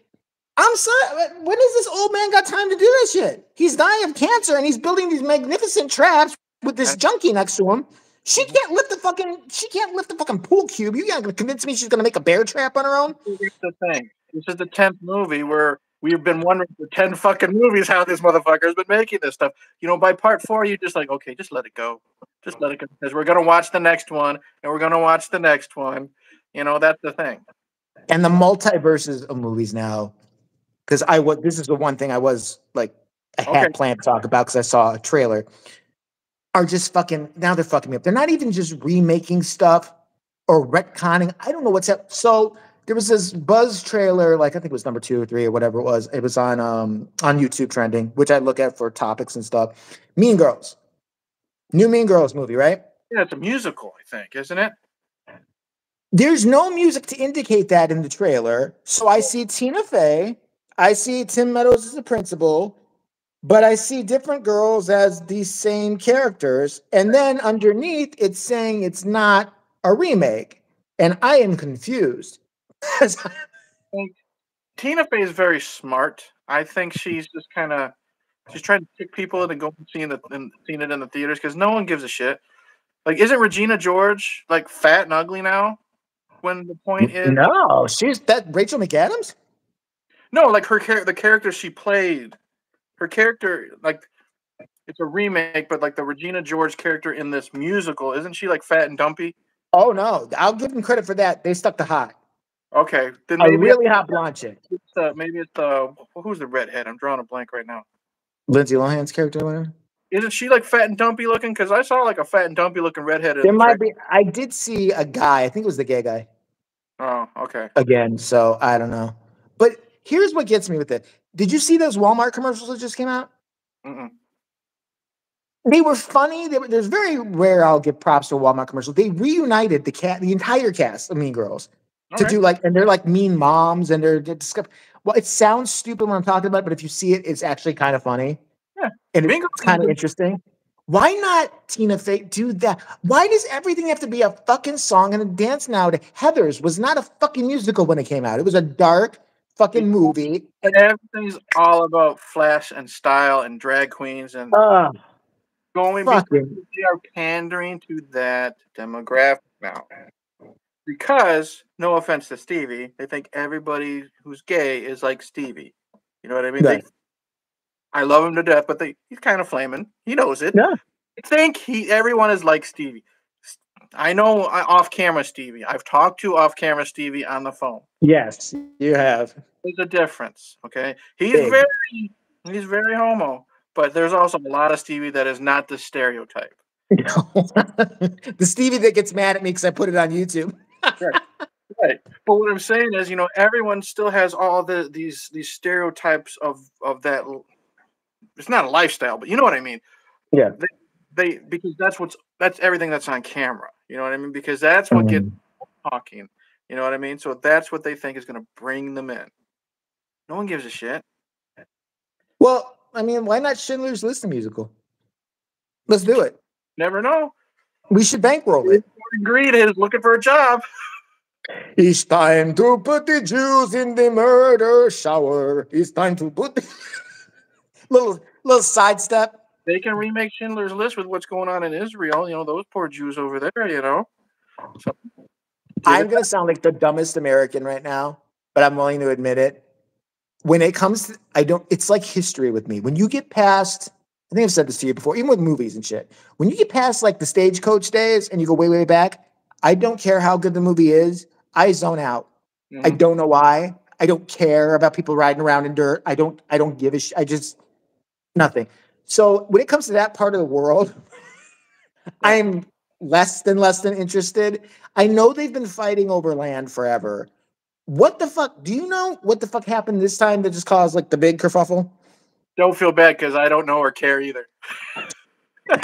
I'm sorry. When has this old man got time to do this shit? He's dying of cancer and he's building these magnificent traps with this junkie next to him. She mhm. can't lift the fucking. She can't lift the fucking pool cube. You gonna convince me she's gonna make a bear trap on her own? Here's the thing. This is the tenth movie where we've been wondering for ten fucking movies how this motherfucker's been making this stuff. You know, by part four, you're just like, okay, just let it go, just let it go, because we're gonna watch the next one, and we're gonna watch the next one. You know, that's the thing. And the multiverses of movies now, because I was. This is the one thing I was like, I had Okay. planned to talk about because I saw a trailer. Are just fucking now they're fucking me up. They're not even just remaking stuff or retconning. I don't know what's up. So there was this Buzz trailer, like I think it was number two or three or whatever it was. It was on um on YouTube trending, which I look at for topics and stuff. Mean Girls, new Mean Girls movie, right? Yeah, it's a musical, I think, isn't it? There's no music to indicate that in the trailer. So I see Tina Fey, I see Tim Meadows as the principal, but I see different girls as these same characters. And then underneath, it's saying it's not a remake. And I am confused. Tina Fey is very smart. I think she's just kind of she's trying to trick people into going and seeing the and seeing it in the theaters because no one gives a shit. Like, isn't Regina George like fat and ugly now? When the point is no, she's that Rachel McAdams? No, like her char- the character she played, her character like it's a remake, but like the Regina George character in this musical, isn't she like fat and dumpy? Oh no, I'll give them credit for that. They stuck to hot. Okay, then A really hot blonde chick. it's uh, maybe it's uh, who's the redhead? I'm drawing a blank right now. Lindsay Lohan's character, whatever. Isn't she like fat and dumpy looking? Because I saw like a fat and dumpy looking redhead. There the might be. I did see a guy. I think it was the gay guy. Oh, okay. again. So I don't know. Here's what gets me with it. Did you see those Walmart commercials that just came out? Mm-mm. They were funny. They were, there's very rare I'll give props to a Walmart commercial. They reunited the cat, the entire cast of Mean Girls to Okay. do like, and they're like mean moms, and they're, they're Well, it sounds stupid when I'm talking about, it, but if you see it, it's actually kind of funny. Yeah. and Mean it's kind of interesting. Why not Tina Fey do that? Why does everything have to be a fucking song and a dance now? Heather's was not a fucking musical when it came out. It was a dark fucking movie. And, Everything's all about flash and style and drag queens and uh, going fucking they are pandering to that demographic now. Because, no offense to Stevie, they think everybody who's gay is like Stevie. You know what I mean? Right. They, I love him to death, but they, he's kind of flaming. He knows it. Yeah. I think he everyone is like Stevie. I know I- off camera Stevie. I've talked to off camera Stevie on the phone. yes, you have. There's a difference. Okay. He's Big. very he's very homo, but there's also a lot of Stevie that is not the stereotype. the Stevie that gets mad at me because I put it on YouTube. Right. But what I'm saying is, you know, everyone still has all the these these stereotypes of of that. It's not a lifestyle, but you know what I mean. Yeah. They, they because that's what's that's everything that's on camera. You know what I mean? Because that's what gets Mm. talking. You know what I mean? So that's what they think is going to bring them in. No one gives a shit. Well, I mean, why not Schindler's List musical? Let's do it. Never know. We should bankroll it. Greed is looking for a job. It's time to put the Jews in the murder shower. It's time to put the little little sidestep. They can remake Schindler's List with what's going on in Israel. You know those poor Jews over there. You know. So, I'm gonna sound like the dumbest American right now, but I'm willing to admit it. When it comes to, I don't. It's like history with me. When you get past, I think I've said this to you before, even with movies and shit. When you get past like the stagecoach days and you go way way back, I don't care how good the movie is. I zone out. I mhm. don't know why. I don't care about people riding around in dirt. I don't. I don't give a sh. I just nothing. So when it comes to that part of the world, I'm less than less than interested. I know they've been fighting over land forever. What the fuck? Do you know what the fuck happened this time that just caused like the big kerfuffle? Don't feel bad because I don't know or care either.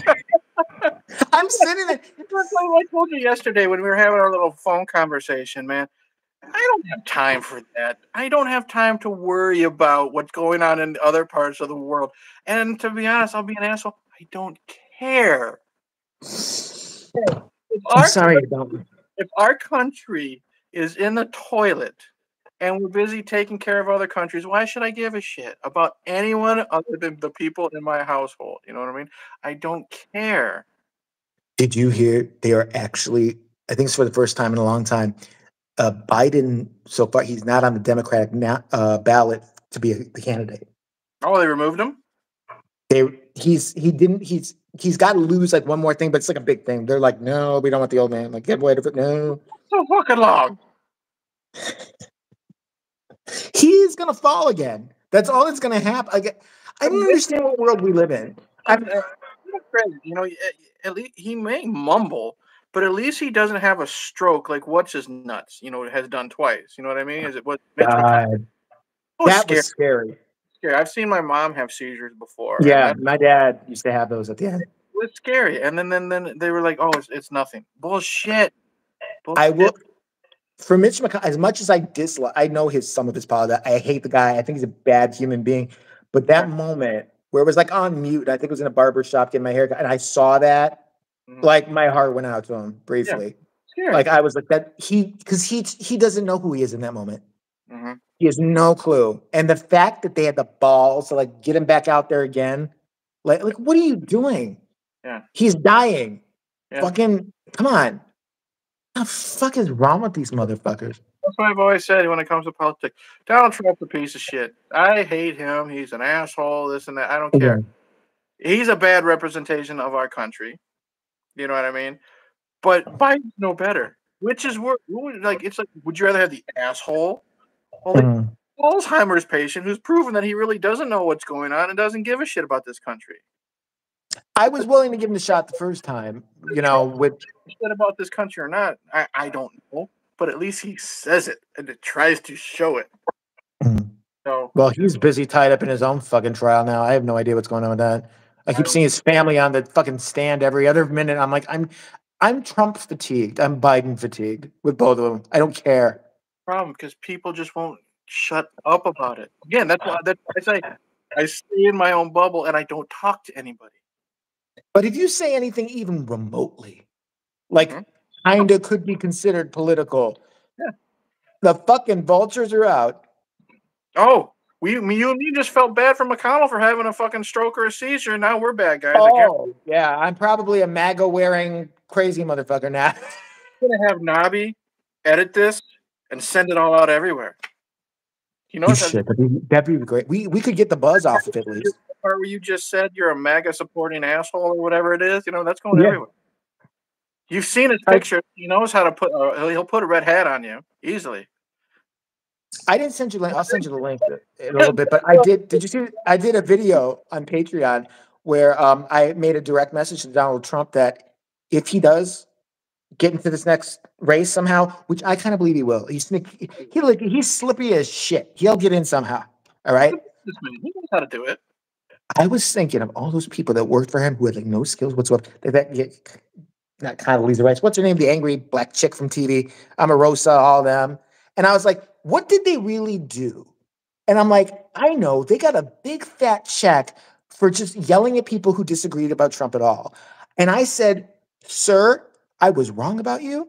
I'm sitting there. It's like I told you yesterday when we were having our little phone conversation, man. I don't have time for that. I don't have time to worry about what's going on in other parts of the world. And to be honest, I'll be an asshole. I don't care. If I'm our, sorry about if our country is in the toilet and we're busy taking care of other countries, why should I give a shit about anyone other than the people in my household? You know what I mean? I don't care. Did you hear they are actually, I think it's for the first time in a long time, uh, Biden, so far, he's not on the Democratic na- uh, ballot to be a, the candidate. Oh, they removed him? They, he's, he didn't, he's, he's got to lose like one more thing, but it's like a big thing. They're like, no, we don't want the old man. Like, get rid of it. No, So fucking long. he's to fall again. That's all that's to happen. I, get- I don't understand what world we live in. I'm, Uh, You know, at least he may mumble, but at least he doesn't have a stroke like what's his nuts. You know, has done twice. You know what I mean? Is it what? Mitch God, oh, was that scary, was scary. scary. I've seen my mom have seizures before. Yeah, my dad used to have those at the end. was scary. And then, then, then they were like, "Oh, it's, it's nothing." Bullshit. I will. For Mitch McConnell, as much as I dislike, I know his some of his politics. I hate the guy. I think he's a bad human being. But that moment where it was like on mute, I think it was in a barber shop getting my hair cut, and I saw that, Mhm. like my heart went out to him briefly. Scary. Like I was like that. He because he he doesn't know who he is in that moment. Mhm. He has no clue. And the fact that they had the balls to like get him back out there again, like like what are you doing? Yeah. He's dying. Yeah. Fucking come on. What the fuck is wrong with these motherfuckers? That's what I've always said when it comes to politics. Donald Trump's a piece of shit. I hate him. He's an asshole. This and that. I don't care. He's a bad representation of our country. You know what I mean? But Biden's no better. Which is worse. Like it's like, would you rather have the asshole? Well, Mhm. Alzheimer's patient who's proven that he really doesn't know what's going on and doesn't give a shit about this country. I was willing to give him the shot the first time, you know, with Shit about this country or not, I, I don't know. But at least he says it and it tries to show it. Mhm. So well, he's busy tied up in his own fucking trial now. I have no idea what's going on with that. I keep seeing his family on the fucking stand every other minute. I'm like, I'm I'm Trump fatigued. I'm Biden fatigued with both of them. I don't care. problem because people just won't shut up about it. Again, that's why that's why I say I stay in my own bubble and I don't talk to anybody. But if you say anything even remotely, like Mhm. kinda could be considered political, Yeah. the fucking vultures are out. Oh, we me, you and me just felt bad for McConnell for having a fucking stroke or a seizure, and now we're bad guys. Oh, yeah. I'm probably a MAGA wearing crazy motherfucker now. I'm gonna have Nobby edit this and send it all out everywhere. You know You that should. That'd be, that'd be great. We we could get the buzz off of it at least. part where you just said you're a MAGA supporting asshole or whatever it is? You know that's going Yeah. everywhere. You've seen his I- picture. He knows how to put. Uh, he'll- he'll put a red hat on you easily. I didn't send you the link. I'll send you the link in a little bit. But I did. Did you see? I did a video on Patreon where um, I made a direct message to Donald Trump that if he does get into this next race somehow, which I kind of believe he will. He's he, he like he's slippy as shit. He'll get in somehow. All right. He knows how to do it. I was thinking of all those people that worked for him who had like no skills whatsoever. That, that yeah, not Condoleezza Rice. What's her name? The angry black chick from TV. Omarosa, all them. And I was like, what did they really do? And I'm like, I know they got a big fat check for just yelling at people who disagreed about Trump at all. And I said, sir, I was wrong about you.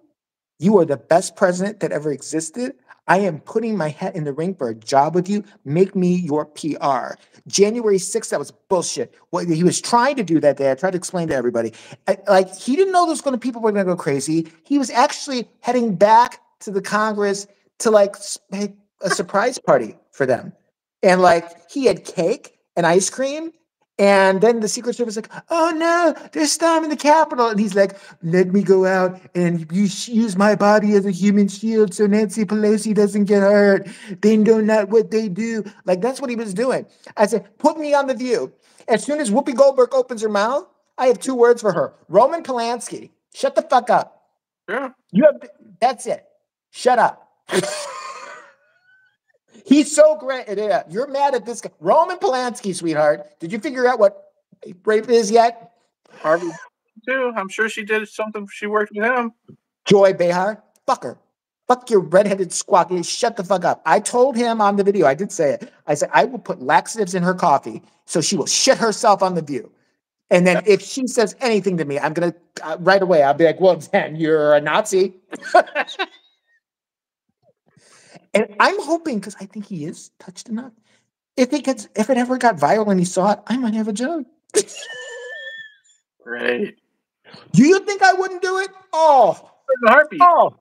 You are the best president that ever existed. I am putting my hat in the ring for a job with you. Make me your PR. January 6th, that was bullshit. What he was trying to do that day, I tried to explain to everybody. I- like he didn't know those going to people were going to go crazy. He was actually heading back to the Congress to like make a surprise party for them. And like he had cake and ice cream. And then the Secret Service was like, oh no, they're storming the Capitol. And he's like, let me go out and use, use my body as a human shield so Nancy Pelosi doesn't get hurt. They know not what they do. Like that's what he was doing. I said, put me on the view. As soon as Whoopi Goldberg opens her mouth, I have two words for her. Roman Polanski, shut the fuck up. Yeah. You have that's it. Shut up. He's so great. Yeah, you're mad at this guy. Roman Polanski, sweetheart. Did you figure out what rape is yet? Harvey too. I'm sure she did something. She worked with him. Joy Behar, fuck her. Fuck your redheaded squawky. Shut the fuck up. I told him on the video, I did say it. I said, I will put laxatives in her coffee so she will shit herself on the view. And then if she says anything to me, I'm going to, uh, right away, I'll be like, well, then you're a Nazi. and I'm hoping, because I think he is touched enough. If it gets, if it ever got viral and he saw it, I might have a joke. Great. Do you think I wouldn't do it? Oh. Oh,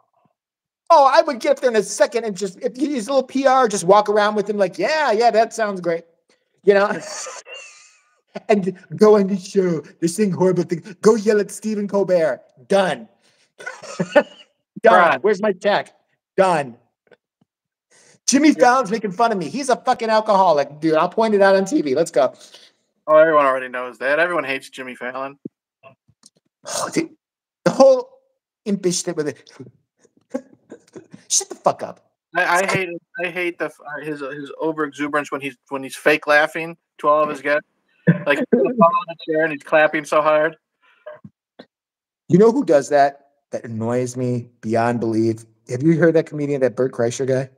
oh, I would get there in a second and just if you use a little PR, just walk around with him like, yeah, yeah, that sounds great, you know. and go on the show, They're saying horrible things. Go yell at Stephen Colbert. Done. Done. Right. Where's my check? Done. Jimmy Fallon's making fun of me. He's a fucking alcoholic, dude. I'll point it out on TV. Let's go. Oh, everyone already knows that. Everyone hates Jimmy Fallon. Oh, dude, the whole impish shit with it. Shut the fuck up. I, I hate I hate the uh, his his over exuberance when he's when he's fake laughing to all of his guests. Like he's on the chair and he's clapping so hard. You know who does that? That annoys me beyond belief. Have you heard that comedian, that Bert Kreischer guy?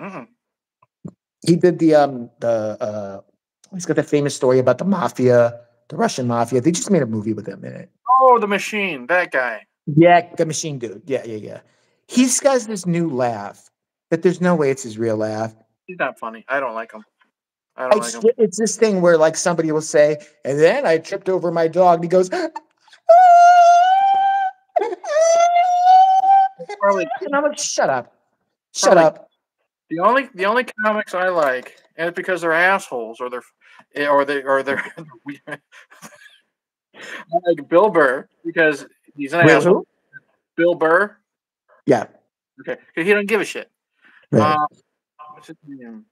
Mhm. He did the um the uh he's got that famous story about the mafia, the Russian mafia. They just made a movie with him in it. Oh, the machine, that guy. Yeah, the machine dude. Yeah, yeah, yeah. He's got this new laugh that there's no way it's his real laugh. He's not funny. I don't like him. I don't It's, like him. it's this thing where like somebody will say, and then I tripped over my dog, and he goes, Probably and I'm like, shut up. Shut Probably- up. The only the only comics I like, and it's because they're assholes or they're eh, or they or they're. I like Bill Burr because he's an Will asshole. who? Bill Burr. Yeah. Okay, he don't give a shit. Right. Name?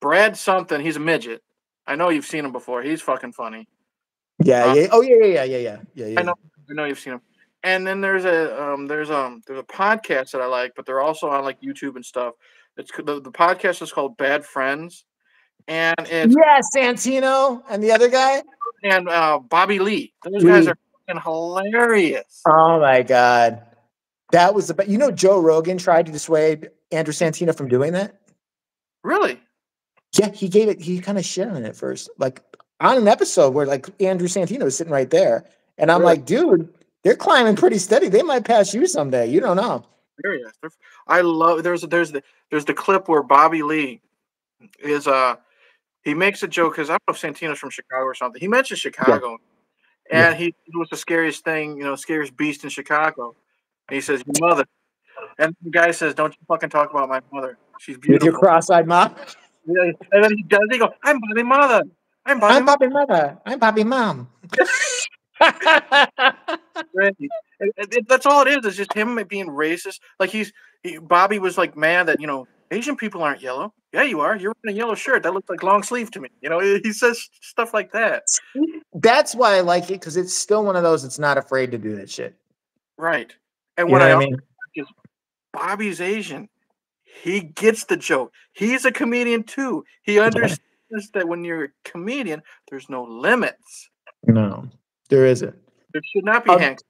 Brad something. He's a midget. I know you've seen him before. He's fucking funny. yeah, uh, yeah. Oh yeah, yeah, yeah, yeah, yeah, yeah. yeah. I know. I know you've seen him. And then there's a um there's um there's a podcast that I like, but they're also on like YouTube and stuff. It's the, the podcast is called Bad Friends, and it's Yeah, Santino and the other guy. and uh, Bobby Lee. Those guys are fucking hilarious. Oh my god, that was the best. You know, Joe Rogan tried to dissuade Andrew Santino from doing that. Really? Yeah, he gave it. He kind of shit on it first, like on an episode where like Andrew Santino was sitting right there, and I'm Really? like, dude, they're climbing pretty steady. They might pass you someday. You don't know. Hilarious. They're- I love. There's there's the there's the clip where Bobby Lee is uh he makes a joke because I don't know if Santino's from Chicago or something. He mentions Chicago, Yeah. and he was the scariest thing, you know, scariest beast in Chicago. And he says, "Your mother," and the guy says, "Don't you fucking talk about my mother. She's beautiful." With your beautiful." cross-eyed mom. Yeah, and then he does. He goes, "I'm Bobby Mother. I'm Bobby I'm Mother." Bobby Mother. I'm Bobby Mom. Randy. And it- that's all it It's Is just him being racist. Like he's he, Bobby was like mad that you know Asian people aren't yellow. Yeah, you are. You're in a yellow shirt. That looks like long sleeve to me. You know, he says stuff like that. That's why I like it because it's still one of those that's not afraid to do that shit. Right. And You what I, I mean? Bobby's Asian. He gets the joke. He's a comedian too. He understands that when you're a comedian, there's no limits. No, there isn't. There should not be Um, Hank.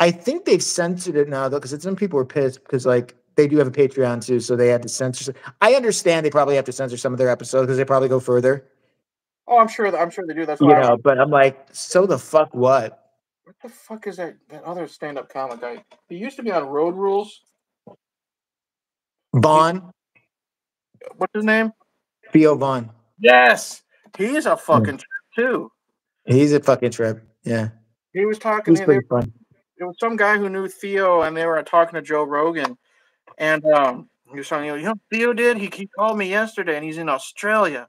I think they've censored it now though, because some people were pissed because like they do have a Patreon too, so they had to censor. I understand they probably have to censor some of their episodes because they probably go further, Oh, I'm sure. I'm sure they do. That's you know. But I'm like, so the fuck what? What the fuck is that? That other stand-up comic guy. He used to be on Road Rules. Von, What's his name? Theo Von. Yes, he's a hmm. fucking trip too. He's a fucking trip. Yeah, He was talking. he's pretty fun. There was some guy who knew Theo, and they were talking to Joe Rogan, and um, he was telling you, you know, Theo did. He, he called me yesterday, and he's in Australia.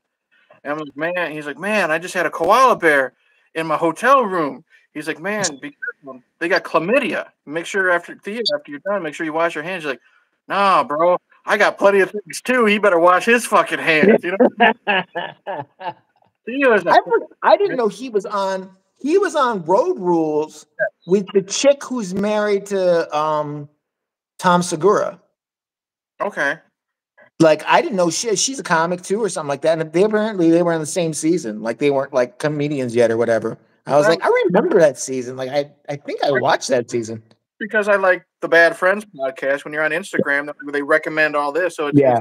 And I'm like, man. He's like, man, I just had a koala bear in my hotel room. He's like, man, be careful. They got chlamydia. Make sure after Theo, after you're done, make sure you wash your hands. He's like, nah, bro, I got plenty of things too. He better wash his fucking hands. You know, Theo is a I, for- I didn't know he was on. He was on Road Rules with the chick who's married to um Tom Segura. okay. Like I didn't know she, she's a comic too or something like that. And they apparently they were in the same season. Like they weren't like comedians yet or whatever. I was like, I remember that season. Like I, I think I watched that season. because I like the Bad Friends podcast. When you're on Instagram, they- they recommend all this. So it's, Yeah.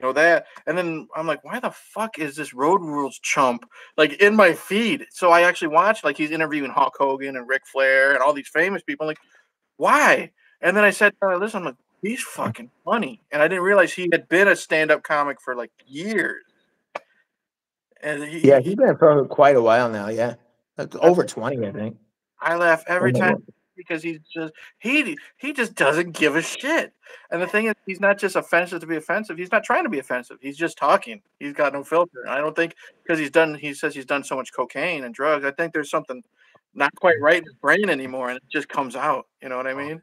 You know that. And then I'm like, why the fuck is this Road Rules chump like in my feed? So I actually watched like he's interviewing Hulk Hogan and Ric Flair and all these famous people. I'm like, why? And then I said, uh, listen, I'm like, he's fucking funny. And I didn't realize he had been a stand-up comic for like years. And he, Yeah, he's been for quite a while now. Yeah, Like, over twenty, I think. I laugh every time. Because he's just he he just doesn't give a shit. And the thing is, he's not just offensive to be offensive. He's not trying to be offensive. He's just talking. He's got no filter. I don't think because he's done. He says he's done so much cocaine and drugs. I think there's something not quite right in his brain anymore, and it just comes out. You know what I mean?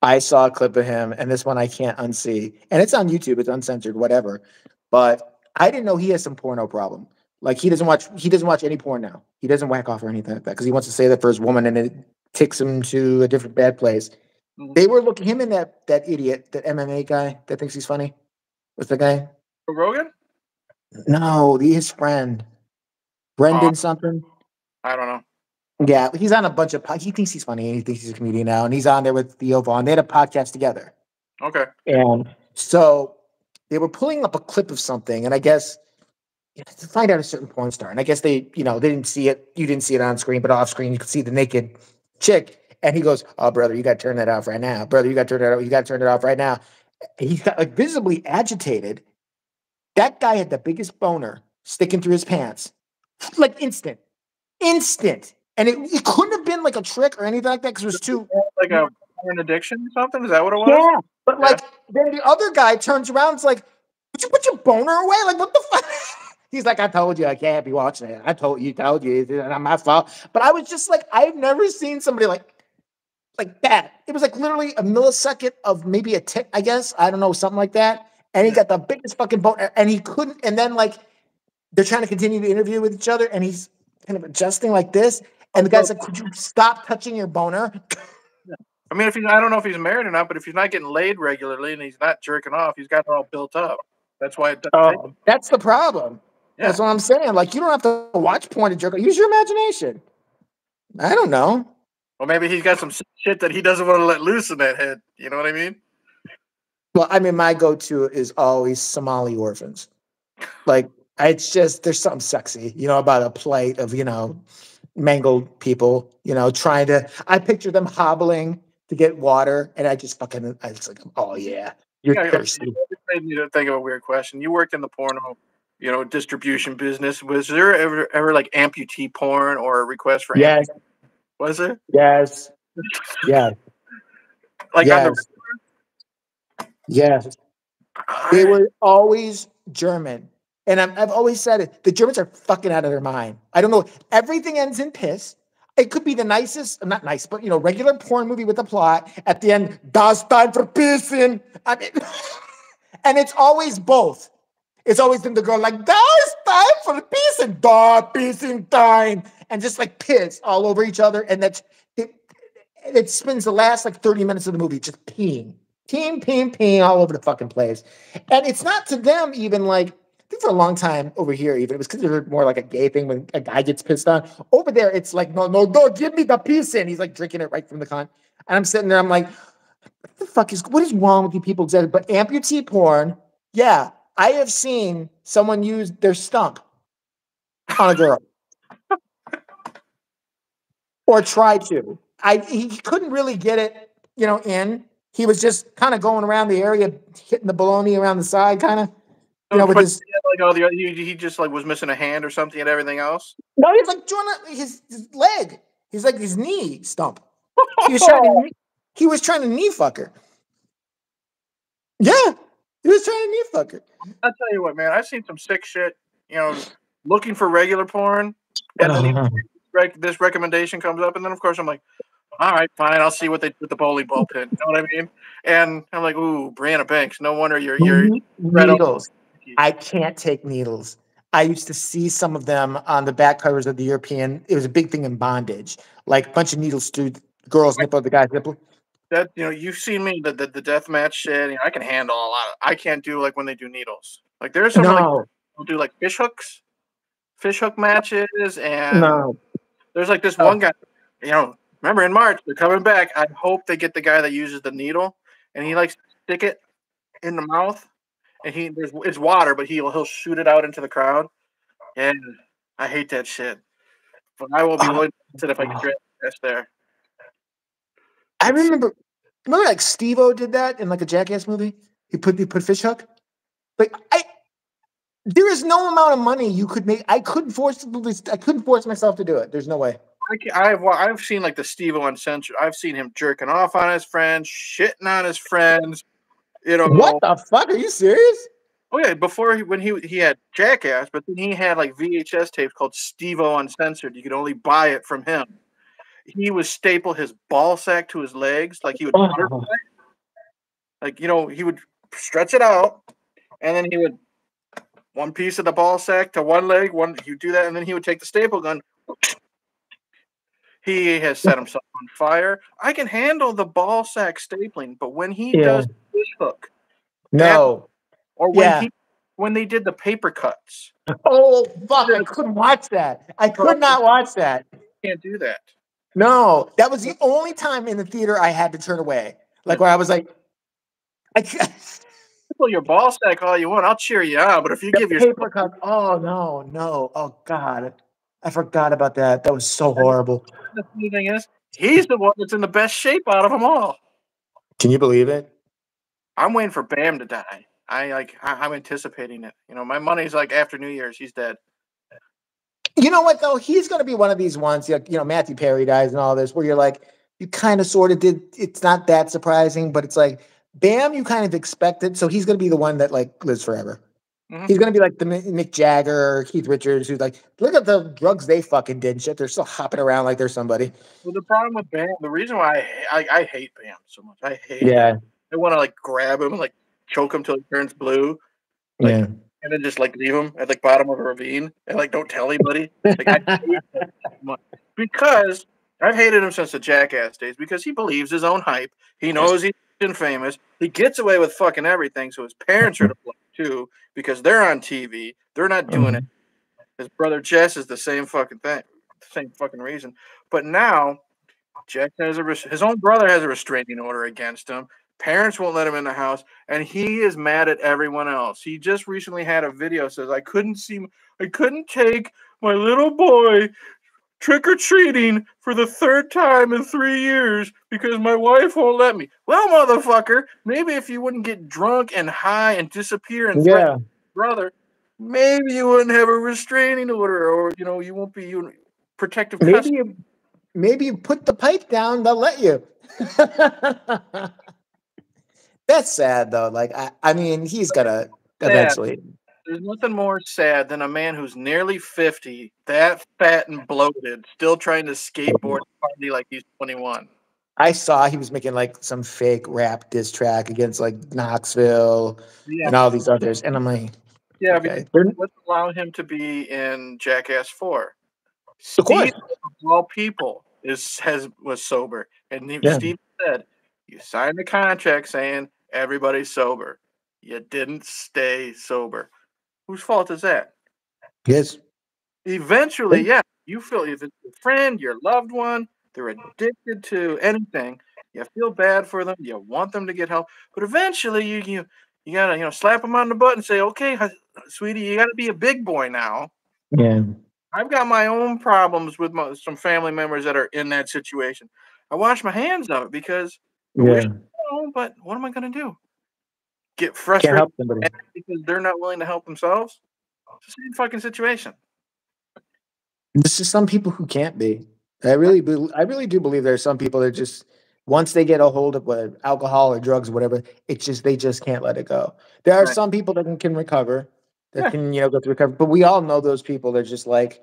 I saw a clip of him, and this one I can't unsee, and it's on YouTube. It's uncensored, whatever. But I didn't know he has some porno problem. Like he doesn't watch. He doesn't watch any porn now. He doesn't whack off or anything like that because he wants to say that for his woman, and it takes him to a different bad place. Mhm. They were looking him and that that idiot, that MMA guy that thinks he's funny. What's the guy? Rogan? No, his friend, Brendan something. I don't know. Yeah, he's on a bunch of. po- He thinks he's funny. and He thinks he's a comedian now, and he's on there with Theo Von. They had a podcast together, Okay. and so they were pulling up a clip of something, and I guess you know, to find out a certain porn star, and I guess they, you know, they didn't see it. You didn't see it on screen, but off screen you could see the naked chick, and he goes, "Oh, brother, you got to turn that off right now, brother. You got to turn that. off. You got to turn it off right now." And he got like visibly agitated. That guy had the biggest boner sticking through his pants, like instant, instant. And it, it couldn't have been like a trick or anything like that because it was too. Like a porn addiction or something? Is that what it was? Yeah, but Yeah. like then the other guy turns around, and's like, "Would you put your boner away? Like what the fuck?" He's like, "I told you I can't be watching it. I told you, told you, it's not my fault." But I was just like, I've never seen somebody like like that. It was like literally a millisecond of maybe a tick, I guess. I don't know, something like that. And he got the biggest fucking boner, and he couldn't. And then like they're trying to continue the interview with each other, and he's kind of adjusting like this. And the guy's like, "Could you stop touching your boner?" I mean, if he's, I don't know if he's married or not, but if he's not getting laid regularly and he's not jerking off, he's got it all built up. That's why it doesn't Oh, that's the problem. That's what I'm saying. Like, you don't have to watch porn to jerk. Use your imagination. I don't know. Well, maybe he's got some shit that he doesn't want to let loose in that head. You know what I mean? Well, I mean, my go-to is always Somali orphans. Like, it's just there's something sexy, you know, about a plate of you know mangled people, you know, trying to. I picture them hobbling to get water, and I just fucking. I just like, oh yeah, you're Yeah, yeah. thirsty. It made me to think of a weird question. You worked in the porno, you know, distribution business. Was there ever ever like amputee porn or a request for? Yes, amputee? Was there? yes, yes, Like yes, yes. the. They were always German. And I'm, I've always said it. The Germans are fucking out of their mind. I don't know. Everything ends in piss. It could be the nicest, not nice, but you know, regular porn movie with a plot. At the end, das time for pissing. I mean, and it's always both. It's always been the girl like, das time for pissing, da and time, and just like piss all over each other. And that's it. it spends the last like 30 minutes of the movie just peeing, peeing, peeing, peeing all over the fucking place. And it's not to them even like, I think for a long time over here, even it was considered more like a gay thing when a guy gets pissed on. Over there, it's like, no, no, no, give me the piece in. He's like drinking it right from the con. And I'm sitting there, I'm like, what the fuck is what is wrong with you people? But amputee porn, yeah, I have seen someone use their stump on a girl. or try to. I he couldn't really get it, you know, in. He was just kind of going around the area, hitting the baloney around the side, kind of. You oh, know, with his like all the he, he just like was missing a hand or something and everything else. No, he's like trying his, his leg. He's like his knee stump. He was trying to he was trying to knee fuck her. Yeah, he was trying to knee fuck her. I'll tell you what, man. I've seen some sick shit. You know, looking for regular porn, and then uh-huh. this recommendation comes up, and then of course I'm like, all right, fine. I'll see what they do with the bowling ball pin. You know what I mean? And I'm like, ooh, Brianna Banks. No wonder you're you're needles. I can't take needles. I used to see some of them on the back covers of the European. It was a big thing in bondage, like a bunch of needles through the girl's nipple, the guy's nipple. That you know, you've seen me the the, the death match shit. You know, I can handle a lot. Of, I can't do like when they do needles. Like there's some no. like do like fish hooks, fish hook matches, and no. there's like this oh. one guy. You know, remember in March they're coming back. I hope they get the guy that uses the needle, and he likes to stick it in the mouth, and he there's it's water, but he'll he'll shoot it out into the crowd, and I hate that shit. But I will be ah. willing to if I can ah. get there. I remember, remember like Steve-O did that in like a Jackass movie. He put he put fish hook. Like I, there is no amount of money you could make. I couldn't force I couldn't force myself to do it. There's no way. I, have I've seen like the Steve-O uncensored. I've seen him jerking off on his friends, shitting on his friends. You know what the fuck? Are you serious? Oh yeah, before he, when he he had Jackass, but then he had like VHS tapes called Steve-O Uncensored. You could only buy it from him. He would staple his ball sack to his legs, like he would, oh. like you know, he would stretch it out, and then he would one piece of the ball sack to one leg, one you do that, and then he would take the staple gun. He has set himself on fire. I can handle the ball sack stapling, but when he yeah. does the hook, no, or when yeah. he when they did the paper cuts. Oh fuck! I couldn't watch that. I could not watch that. Can't do that. No, that was the only time in the theater I had to turn away. Like where I was like, I can't pull your ball sack all you want. I'll cheer you on. But if you the give your paper cut, oh no, no, oh god, I forgot about that. That was so horrible. The funny thing is, he's the one that's in the best shape out of them all. Can you believe it? I'm waiting for Bam to die. I like. I, am anticipating it. You know, my money's like after New Year's, he's dead. You know what though? He's going to be one of these ones. You know, Matthew Perry dies and all this, where you're like, you kind of sort of did. It's not that surprising, but it's like Bam, you kind of expected. So he's going to be the one that like lives forever. Mm-hmm. He's going to be like the Mick Jagger, Keith Richards, who's like, look at the drugs they fucking did and shit. They're still hopping around like they're somebody. Well, the problem with Bam, the reason why I, I, I hate Bam so much, I hate. Yeah. Him. I want to like grab him and like choke him till he turns blue. Like, yeah. And then just like leave him at like bottom of a ravine and like don't tell anybody. Like I because I've hated him since the Jackass days because he believes his own hype. He knows he's famous. He gets away with fucking everything, so his parents are to blame too because they're on TV. They're not doing it. Mm-hmm. His brother Jess is the same fucking thing, same fucking reason. But now, Jack has a his own brother has a restraining order against him. Parents won't let him in the house, and he is mad at everyone else. He just recently had a video says I couldn't see, I couldn't take my little boy trick or treating for the third time in three years because my wife won't let me. Well, motherfucker, maybe if you wouldn't get drunk and high and disappear and yeah. brother, maybe you wouldn't have a restraining order, or you know, you won't be you protective. Maybe custody. you, maybe you put the pipe down, they'll let you. That's sad though. Like I, I mean, he's gonna eventually. There's nothing more sad than a man who's nearly 50, that fat and bloated, still trying to skateboard party like he's 21. I saw he was making like some fake rap diss track against like Knoxville yeah. and all these others. And I'm like, yeah, okay. let's allow him to be in Jackass 4. Of course. Of all people is has was sober, and Yeah. Steve said you signed the contract saying everybody's sober. You didn't stay sober. Whose fault is that? Yes. Eventually, yeah, you feel if it's your friend, your loved one, they're addicted to anything. You feel bad for them. You want them to get help, but eventually, you you you gotta you know slap them on the butt and say, "Okay, sweetie, you gotta be a big boy now." Yeah. I've got my own problems with my, some family members that are in that situation. I wash my hands of it because, Yeah. Oh, but what am I going to do? Get frustrated because they're not willing to help themselves? It's the same fucking situation. This is some people who can't be. I really, bel- I really do believe there's some people that just once they get a hold of whether alcohol or drugs or whatever, it's just they just can't let it go. There are Right. some people that can, can recover, that Yeah. can you know go through recovery, but we all know those people. They're just like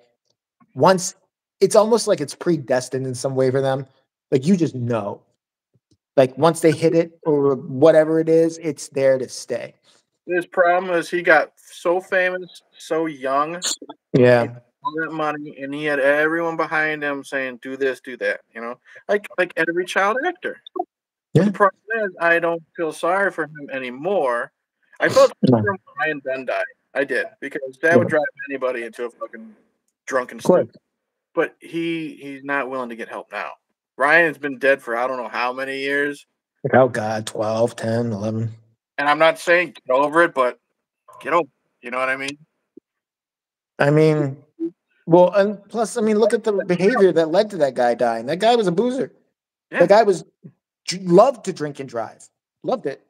once it's almost like it's predestined in some way for them. Like you just know, like once they hit it or whatever it is, it's there to stay. His problem is he got so famous so young, Yeah, all that money, and he had everyone behind him saying, "Do this, do that." You know, like like every child actor. Yeah. The problem is, I don't feel sorry for him anymore. I felt sorry when Ryan Dunn died. I did because that would drive anybody into a fucking drunken state. But he he's not willing to get help now. Ryan's been dead for I don't know how many years, oh God, 12, 10, 11. and I'm not saying get over it, but get over. It, you know what I mean? I mean, well, and plus, I mean, look at the behavior that led to that guy dying. That guy was a boozer. Yeah. That guy was loved to drink and drive. Loved it.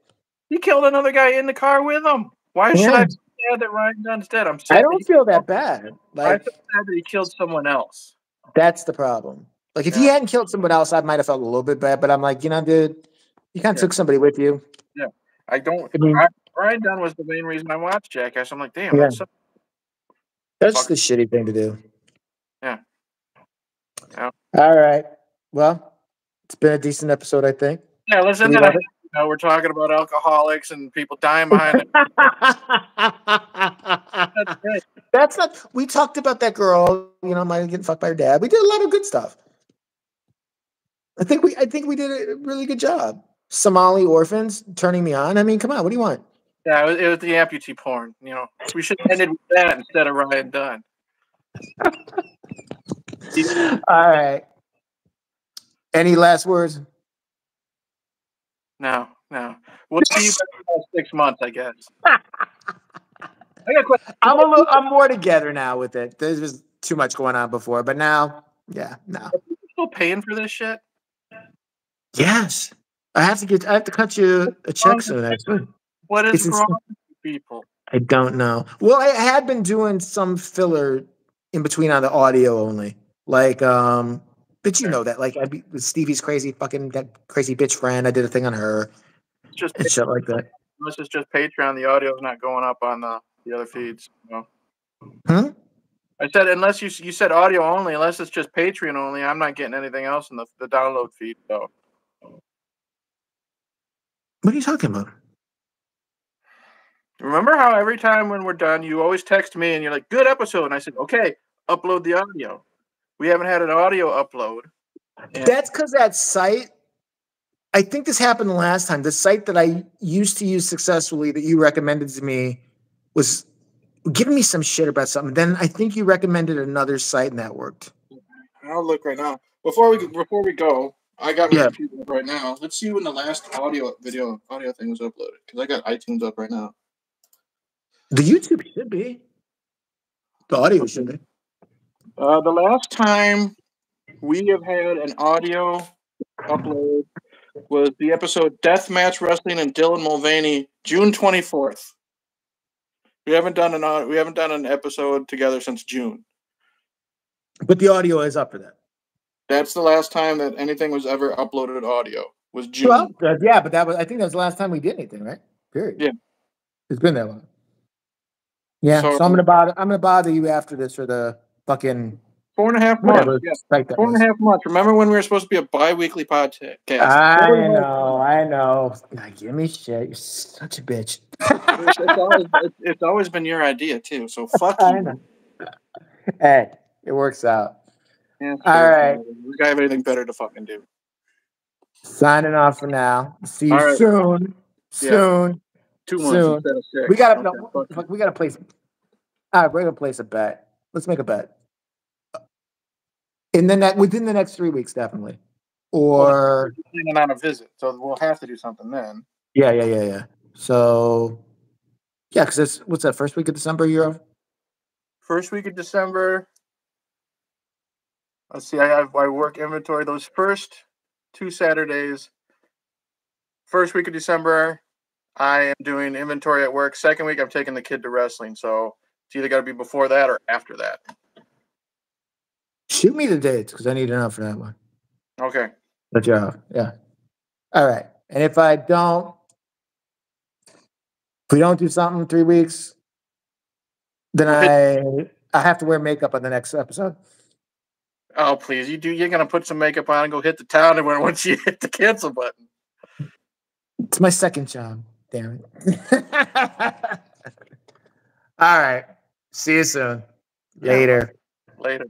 He killed another guy in the car with him. Why should I be sad that Ryan Dunn's dead? I'm sad. I don't feel that bad. I Like feel sad that he killed someone else. that's the problem. Like if he hadn't killed someone else, I might have felt a little bit bad. But I'm like, you know, dude, you kind of Yeah. took somebody with you. Yeah, I don't. I mean- Ryan- Ryan Dunn was the main reason I watched Jackass. I'm like, damn, Yeah. that's so- That's Fuck. the shitty thing to do. Yeah. Yeah. All right. Well, it's been a decent episode, I think. yeah. Listen We to love that. You know, we're talking about alcoholics and people dying behind it. That's great. That's not. We talked about that girl. You know, might getting fucked by her dad. We did a lot of good stuff. I think we. I think we did a really good job. Somali orphans turning me on. I mean, come on. What do you want? Yeah, it was, it was the amputee porn. You know, we should have ended with that instead of Ryan Dunn. All right. Any last words? No, no. We'll see you in six months, I guess. I got a question. I'm a little. I'm more together now with it. There was too much going on before, but now, yeah, no. Still paying for this shit? Yes, I have to get. I have to cut you a check soon. Actually, What is It's wrong with people? I don't know. Well, I had been doing some filler in between on the audio only, like um. But you know that, like, I'd be with Stevie's crazy fucking that crazy bitch friend. I did a thing on her It's just and shit like that. this is just Patreon. The audio is not going up on the, the other feeds. No. Huh? I said unless you you said audio only, unless it's just Patreon only, I'm not getting anything else in the, the download feed. So What are you talking about? remember how every time when we're done, you always text me and you're like, "Good episode," and I said, "Okay, upload the audio." We haven't had an audio upload. And- That's because that site. I think this happened the last time. The site that I used to use successfully that you recommended to me was giving me some shit about something. Then I think you recommended another site and that worked. I'll look right now. Before we before we go, I got my Yeah. right now. Let's see when the last audio video audio thing was uploaded because I got iTunes up right now. The YouTube should be. The audio should be. Uh, the last time we have had an audio upload was the episode Deathmatch Wrestling and Dylan Mulvaney, June twenty fourth. We haven't done an we haven't done an episode together since June. But the audio is up for that. That's the last time that anything was ever uploaded audio. Was June. Well, uh, yeah, but that was I think that was the last time we did anything, right? Period. Yeah. It's been that long. Yeah, so, So- I'm gonna bother I'm gonna bother you after this for the fucking Four and a half months. Yeah. Four and a half months. Remember when we were supposed to be a bi-weekly podcast? I Four and a half know, I know. God, give me shit. You're such a bitch. it's, it's always, it's, it's always been your idea too. So fuck you. Hey, it works out. Yeah, All right. We got have anything better to fucking do. Signing off for now. See you right. soon. Yeah. Soon. Two months Soon. instead of six. We gotta Okay, no, fuck we gotta place. All right, we're gonna place a bet. Let's make a bet. In the next within the next three weeks, definitely. Or planning on a visit, so we'll have to do something then. yeah, yeah, yeah, yeah. So yeah, because it's what's that first week of December you're off? First week of December. Let's see. I have I work inventory those first two Saturdays. First week of December, I am doing inventory at work. Second week, I'm taking the kid to wrestling. So it's either got to be before that or after that. Shoot me the dates because I need to know for that one. Okay. That you're. Yeah. All right. And if I don't, if we don't do something in three weeks, then I I have to wear makeup on the next episode. Oh please, you do. You're gonna put some makeup on and go hit the town, and when once you hit the cancel button. It's my second job. Damn it. All right. See you soon. Yeah. Later. Later.